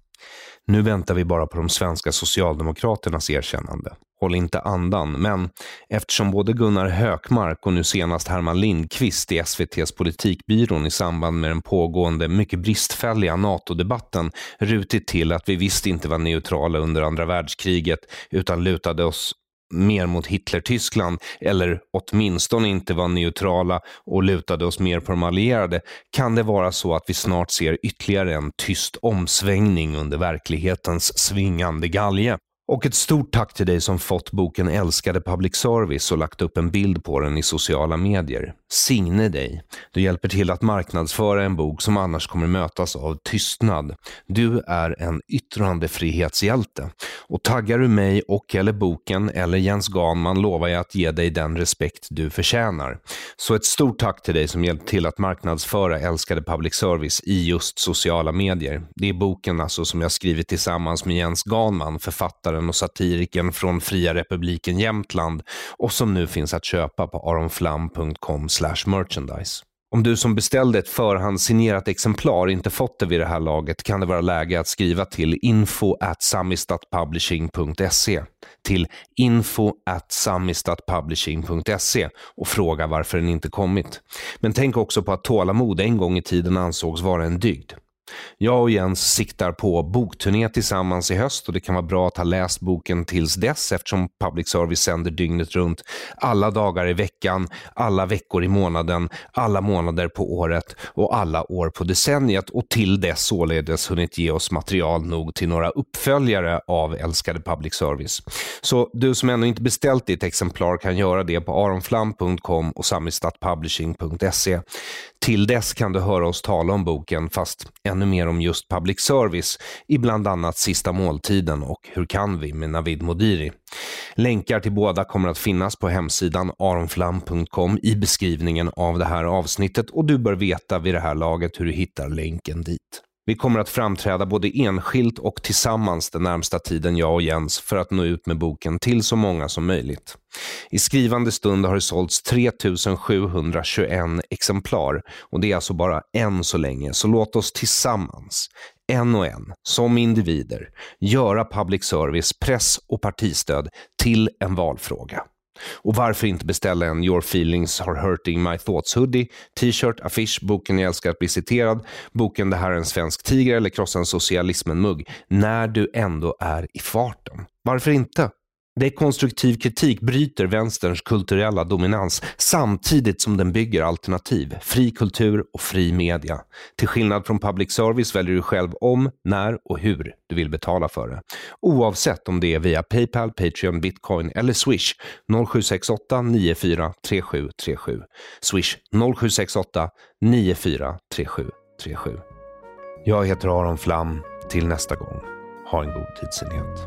Nu väntar vi bara på de svenska socialdemokraternas erkännande. Håll inte andan, men eftersom både Gunnar Hökmark och nu senast Herman Lindqvist i SVTs politikbyrån i samband med den pågående mycket bristfälliga NATO-debatten rutit till att vi visst inte var neutrala under andra världskriget utan lutade oss mer mot Hitler-Tyskland eller åtminstone inte var neutrala och lutade oss mer på de allierade kan det vara så att vi snart ser ytterligare en tyst omsvängning under verklighetens svingande galge. Och ett stort tack till dig som fått boken Älskade public service och lagt upp en bild på den i sociala medier. Signe dig. Du hjälper till att marknadsföra en bok som annars kommer mötas av tystnad. Du är en yttrandefrihetshjälte. Och taggar du mig och eller boken eller Jens Ganman lovar jag att ge dig den respekt du förtjänar. Så ett stort tack till dig som hjälpt till att marknadsföra Älskade public service i just sociala medier. Det är boken alltså som jag skrivit tillsammans med Jens Ganman, författaren författaren och satirikern från Fria Republiken Jämtland och som nu finns att köpa på aronflam.com merchandise. Om du som beställde ett förhandssignerat exemplar inte fått det vid det här laget kan det vara läge att skriva till info at samistatpublishing.se till info at samistatpublishing.se och fråga varför den inte kommit. Men tänk också på att tålamod en gång i tiden ansågs vara en dygd. Jag och Jens siktar på bokturné tillsammans i höst och det kan vara bra att ha läst boken tills dess eftersom public service sänder dygnet runt alla dagar i veckan, alla veckor i månaden, alla månader på året och alla år på decenniet och till dess således hunnit ge oss material nog till några uppföljare av älskade public service. Så du som ännu inte beställt ditt exemplar kan göra det på aronflam.com och samistadpublishing.se. Till dess kan du höra oss tala om boken, fast ännu mer om just public service i bland annat Sista måltiden och Hur kan vi med Navid Modiri. Länkar till båda kommer att finnas på hemsidan aronflam.com i beskrivningen av det här avsnittet och du bör veta vid det här laget hur du hittar länken dit. Vi kommer att framträda både enskilt och tillsammans den närmsta tiden, jag och Jens, för att nå ut med boken till så många som möjligt. I skrivande stund har det sålts 3721 exemplar och det är alltså bara än så länge, så låt oss tillsammans, en och en, som individer, göra public service, press och partistöd till en valfråga. Och varför inte beställa en Your feelings are hurting my thoughts hoodie, t-shirt, affisch, boken Jag älskar att bli citerad, boken Det här är en svensk tiger eller Krossa en socialismen-mugg när du ändå är i farten. Varför inte? Dekonstruktiv kritik bryter vänsterns kulturella dominans samtidigt som den bygger alternativ, fri kultur och fri media. Till skillnad från public service väljer du själv om, när och hur du vill betala för det. Oavsett om det är via Paypal, Patreon, Bitcoin eller Swish 0768 94 3737. Swish 0768 94 3737. Jag heter Aron Flam. Till nästa gång, ha en god tidsenhet.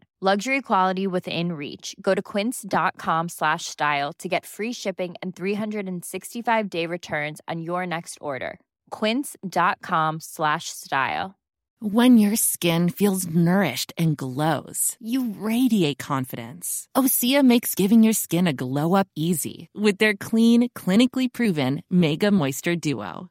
Luxury quality within reach. Go to quince.com slash style to get free shipping and 365 day returns on your next order. Quince.com slash style. When your skin feels nourished and glows, you radiate confidence. Osea makes giving your skin a glow up easy with their clean, clinically proven Mega Moisture Duo.